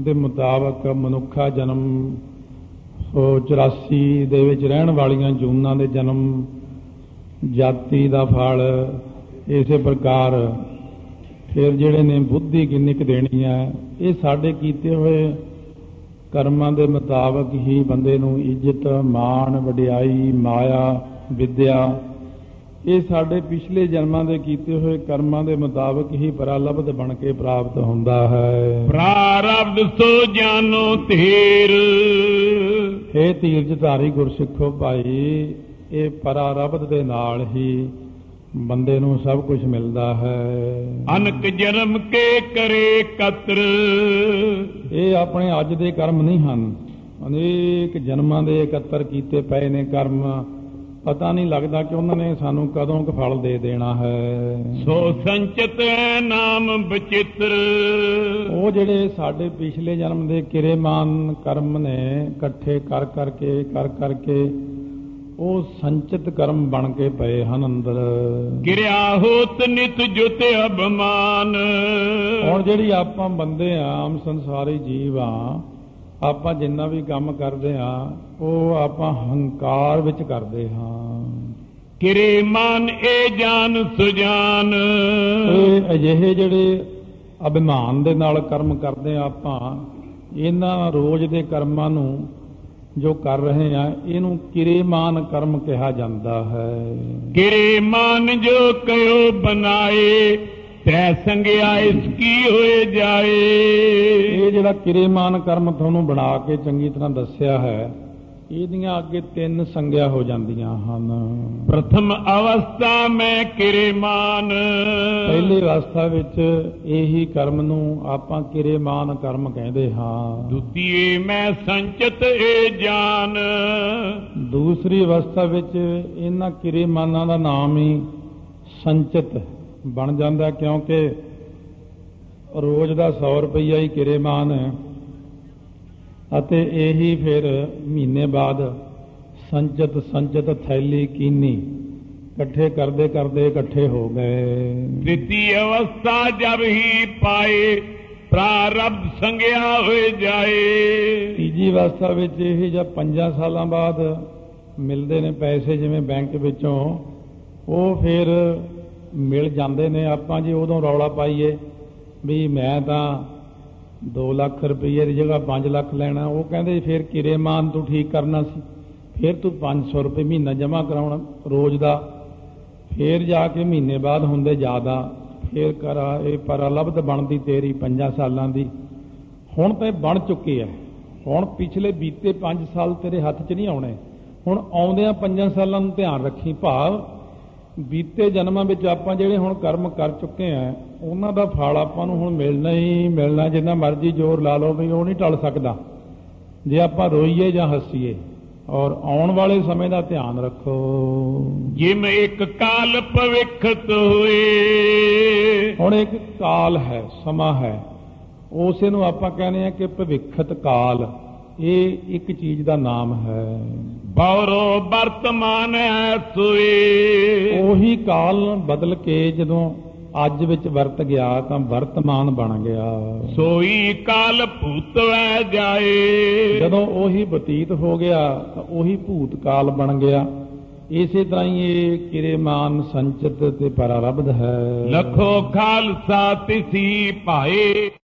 ਦੇ ਮੁਤਾਬਕ ਮਨੁੱਖਾ ਜਨਮ, ਸੋ 84 ਦੇ ਵਿੱਚ ਰਹਿਣ ਵਾਲੀਆਂ ਜੂਨਾਂ ਦੇ ਜਨਮ, ਜਾਤੀ ਦਾ ਫਲ, ਇਸੇ ਪ੍ਰਕਾਰ ਫਿਰ ਜਿਹੜੇ ਨੇ ਬੁੱਧੀ ਕਿੰਨੀ ਕੁ ਦੇਣੀ ਹੈ ਇਹ ਸਾਡੇ ਕੀਤੇ ਹੋਏ ਕਰਮਾਂ ਦੇ ਮੁਤਾਬਕ ਹੀ ਬੰਦੇ ਨੂੰ ਇੱਜ਼ਤ ਮਾਣ ਵਡਿਆਈ ਮਾਇਆ ਵਿਦਿਆ ਇਹ ਸਾਡੇ ਪਿਛਲੇ ਜਨਮਾਂ ਦੇ ਕੀਤੇ ਹੋਏ ਕਰਮਾਂ ਦੇ ਮੁਤਾਬਕ ਹੀ ਪਰਾਲਬਧ ਬਣ ਕੇ ਪ੍ਰਾਪਤ ਹੁੰਦਾ ਹੈ। ਪ੍ਰਾਰਬਧ ਸੋ ਜਾਨੋ ਧੀਰ। ਇਹ ਧੀਰਜ ਧਾਰੀ ਗੁਰਸਿੱਖੋ ਭਾਈ ਇਹ ਪਰਾਰਬਧ ਦੇ ਨਾਲ ਹੀ ਬੰਦੇ ਨੂੰ ਸਭ ਕੁਝ ਮਿਲਦਾ ਹੈ। ਅਨਕ ਜਨਮ ਕੇ ਕਰੇ ਕਤਰ। ਇਹ ਆਪਣੇ ਅੱਜ ਦੇ ਕਰਮ ਨਹੀਂ ਹਨ। ਅਨੇਕ ਜਨਮਾਂ ਦੇ ਇਕੱਤਰ ਕੀਤੇ ਪਏ ਨੇ ਕਰਮ। ਪਤਾ ਨਹੀਂ ਲੱਗਦਾ ਕਿ ਉਹਨਾਂ ਨੇ ਸਾਨੂੰ ਕਦੋਂ ਕੁ ਫਲ ਦੇ ਦੇਣਾ ਹੈ। ਸੋ ਸੰਚਿਤ ਨਾਮ ਬਚਿੱਤਰ ਉਹ ਜਿਹੜੇ ਸਾਡੇ ਪਿਛਲੇ ਜਨਮ ਦੇ ਕਿਰੇਮਾਨ ਕਰਮ ਨੇ ਇਕੱਠੇ ਕਰ ਕਰਕੇ ਕਰ ਕਰਕੇ ਉਹ ਸੰਚਿਤ ਕਰਮ ਬਣ ਕੇ ਪਏ ਹਨ ਅੰਦਰ। ਕਿਰਿਆ ਹੋਤ ਨਿਤ ਜੁਤ ਅਭਮਾਨ ਹੁਣ ਜਿਹੜੀ ਆਪਾਂ ਬੰਦੇ ਆ ਆਮ ਸੰਸਾਰੀ ਜੀਵ ਆ ਆਪਾਂ ਜਿੰਨਾ ਵੀ ਕੰਮ ਕਰਦੇ ਆ ਉਹ ਆਪਾਂ ਹੰਕਾਰ ਵਿੱਚ ਕਰਦੇ ਹਾਂ। ਕਿਰੇ ਮਨ ਇਹ ਜਾਨ ਸੁਜਾਨ। ਇਹ ਅਜਿਹੇ ਜਿਹੜੇ ਅਭਿਮਾਨ ਦੇ ਨਾਲ ਕਰਮ ਕਰਦੇ ਆ ਆਪਾਂ ਇਹਨਾਂ ਰੋਜ਼ ਦੇ ਕਰਮਾਂ ਨੂੰ ਜੋ ਕਰ ਰਹੇ ਆ ਇਹਨੂੰ ਕਿਰੇਮਾਨ ਕਰਮ ਕਿਹਾ ਜਾਂਦਾ ਹੈ। ਕਿਰੇ ਮਨ ਜੋ ਕਯੋ ਬਣਾਏ ਤੈ ਸੰਗਿਆ ਇਸ ਕੀ ਹੋਏ ਜਾਏ। ਇਹ ਜਿਹੜਾ ਕਿਰੇਮਾਨ ਕਰਮ ਤੁਹਾਨੂੰ ਬਣਾ ਕੇ ਚੰਗੀ ਤਰ੍ਹਾਂ ਦੱਸਿਆ ਹੈ ਇਹਦੀਆਂ ਅੱਗੇ ਤਿੰਨ ਸੰਗਿਆ ਹੋ ਜਾਂਦੀਆਂ ਹਨ। ਪ੍ਰਥਮ ਅਵਸਥਾ ਮੈਂ ਕਿਰੇਮਾਨ। ਪਹਿਲੀ ਅਵਸਥਾ ਵਿੱਚ ਇਹੀ ਕਰਮ ਨੂੰ ਆਪਾਂ ਕਿਰੇਮਾਨ ਕਰਮ ਕਹਿੰਦੇ ਹਾਂ। ਦੁਤੀਏ ਮੈਂ ਸੰਚਤ ਇਹ ਜਾਨ। ਦੂਸਰੀ ਅਵਸਥਾ ਵਿੱਚ ਇਹਨਾਂ ਕਿਰੇਮਾਨਾਂ ਦਾ ਨਾਮ ਹੀ ਸੰਚਿਤ ਬਣ ਜਾਂਦਾ ਕਿਉਂਕਿ ਰੋਜ਼ ਦਾ 100 ਰੁਪਈਆ ਹੀ ਕਿਰੇਮਾਨ ਹੈ। ਅਤੇ ਇਹੀ ਫਿਰ ਮਹੀਨੇ ਬਾਅਦ ਸੰਚਿਤ ਸੰਚਿਤ ਥੈਲੀ ਕੀਨੀ ਇਕੱਠੇ ਕਰਦੇ ਕਰਦੇ ਇਕੱਠੇ ਹੋ ਗਏ। ਤ੍ਰਿਤੀ ਅਵਸਥਾ ਜਬ ਹੀ ਪਾਏ ਪ੍ਰਾਰਬਧ ਸੰਗਿਆ ਹੋਏ ਜਾਏ। ਤੀਜੀ ਅਵਸਥਾ ਵਿੱਚ ਇਹ ਜਦ 5 ਸਾਲਾਂ ਬਾਅਦ ਮਿਲਦੇ ਨੇ ਪੈਸੇ ਜਿਵੇਂ ਬੈਂਕ ਵਿੱਚੋਂ ਉਹ ਫਿਰ ਮਿਲ ਜਾਂਦੇ ਨੇ। ਆਪਾਂ ਜੀ ਉਦੋਂ ਰੌਲਾ ਪਾਈਏ ਵੀ ਮੈਂ ਤਾਂ 2 ਲੱਖ ਰੁਪਏ ਦੀ ਜਗ੍ਹਾ 5 ਲੱਖ ਲੈਣਾ, ਉਹ ਕਹਿੰਦੇ ਫਿਰ ਕਿਰੇਮਾਨ ਤੂੰ ਠੀਕ ਕਰਨਾ ਸੀ। ਫਿਰ ਤੂੰ 500 ਰੁਪਏ ਮਹੀਨਾ ਜਮ੍ਹਾਂ ਕਰਾਉਣਾ ਰੋਜ਼ ਦਾ। ਫਿਰ ਜਾ ਕੇ ਮਹੀਨੇ ਬਾਅਦ ਹੁੰਦੇ ਜ਼ਿਆਦਾ। ਫਿਰ ਕਰ, ਇਹ ਪਰਲਬਧ ਬਣਦੀ ਤੇਰੀ 5 ਸਾਲਾਂ ਦੀ। ਹੁਣ ਤੇ ਬਣ ਚੁੱਕੀ ਹੈ। ਹੁਣ ਪਿਛਲੇ ਬੀਤੇ 5 ਸਾਲ ਤੇਰੇ ਹੱਥ 'ਚ ਨਹੀਂ ਆਉਣੇ। ਹੁਣ ਆਉਂਦਿਆਂ 5 ਸਾਲਾਂ ਨੂੰ ਧਿਆਨ ਰੱਖੀ ਭਾਵ, ਬੀਤੇ ਜਨਮਾਂ ਵਿੱਚ ਆਪਾਂ ਜਿਹੜੇ ਹੁਣ ਕਰਮ ਕਰ ਚੁੱਕੇ ਆ ਉਹਨਾਂ ਦਾ ਫਲ ਆਪਾਂ ਨੂੰ ਹੁਣ ਮਿਲਣਾ ਹੀ ਮਿਲਣਾ ਜਿੰਨਾ ਮਰਜ਼ੀ ਜ਼ੋਰ ਲਾ ਲਓ ਵੀ ਉਹ ਨਹੀਂ ਟਲ ਸਕਦਾ। ਜੇ ਆਪਾਂ ਰੋਈਏ ਜਾਂ ਹੱਸੀਏ ਔਰ ਆਉਣ ਵਾਲੇ ਸਮੇਂ ਦਾ ਧਿਆਨ ਰੱਖੋ। ਜਿਮ ਇੱਕ ਕਾਲ ਭਵਿੱਖਤ ਹੋਏ। ਹੁਣ ਇੱਕ ਕਾਲ ਹੈ ਸਮਾਂ ਹੈ। ਉਸੇ ਨੂੰ ਆਪਾਂ ਕਹਿੰਦੇ ਆ ਕਿ ਭਵਿੱਖਤ ਕਾਲ। ਇਹ ਇੱਕ ਚੀਜ਼ ਦਾ ਨਾਮ ਹੈ। ਬੌਰੋ ਵਰਤਮਾਨ ਹੈ ਸੋਏ ਉਹੀ ਕਾਲ ਬਦਲ ਕੇ ਜਦੋਂ ਅੱਜ ਵਿੱਚ ਵਰਤ ਗਿਆ ਤਾਂ ਵਰਤਮਾਨ ਬਣ ਗਿਆ। ਸੋਈ ਕਾਲ ਭੂਤਵੈ ਜਾਏ। ਜਦੋਂ ਉਹੀ ਬਤੀਤ ਹੋ ਗਿਆ ਤਾਂ ਉਹੀ ਭੂਤ ਕਾਲ ਬਣ ਗਿਆ। ਇਸੇ ਤਰ੍ਹਾਂ ਹੀ ਇਹ ਕਿਰੇਮਾਨ ਸੰਚਿਤ ਤੇ ਪਰਾਰਬਧ ਹੈ। ਲਖੋ ਖਾਲਸਾ ਤਿਸੀ ਭਾਏ।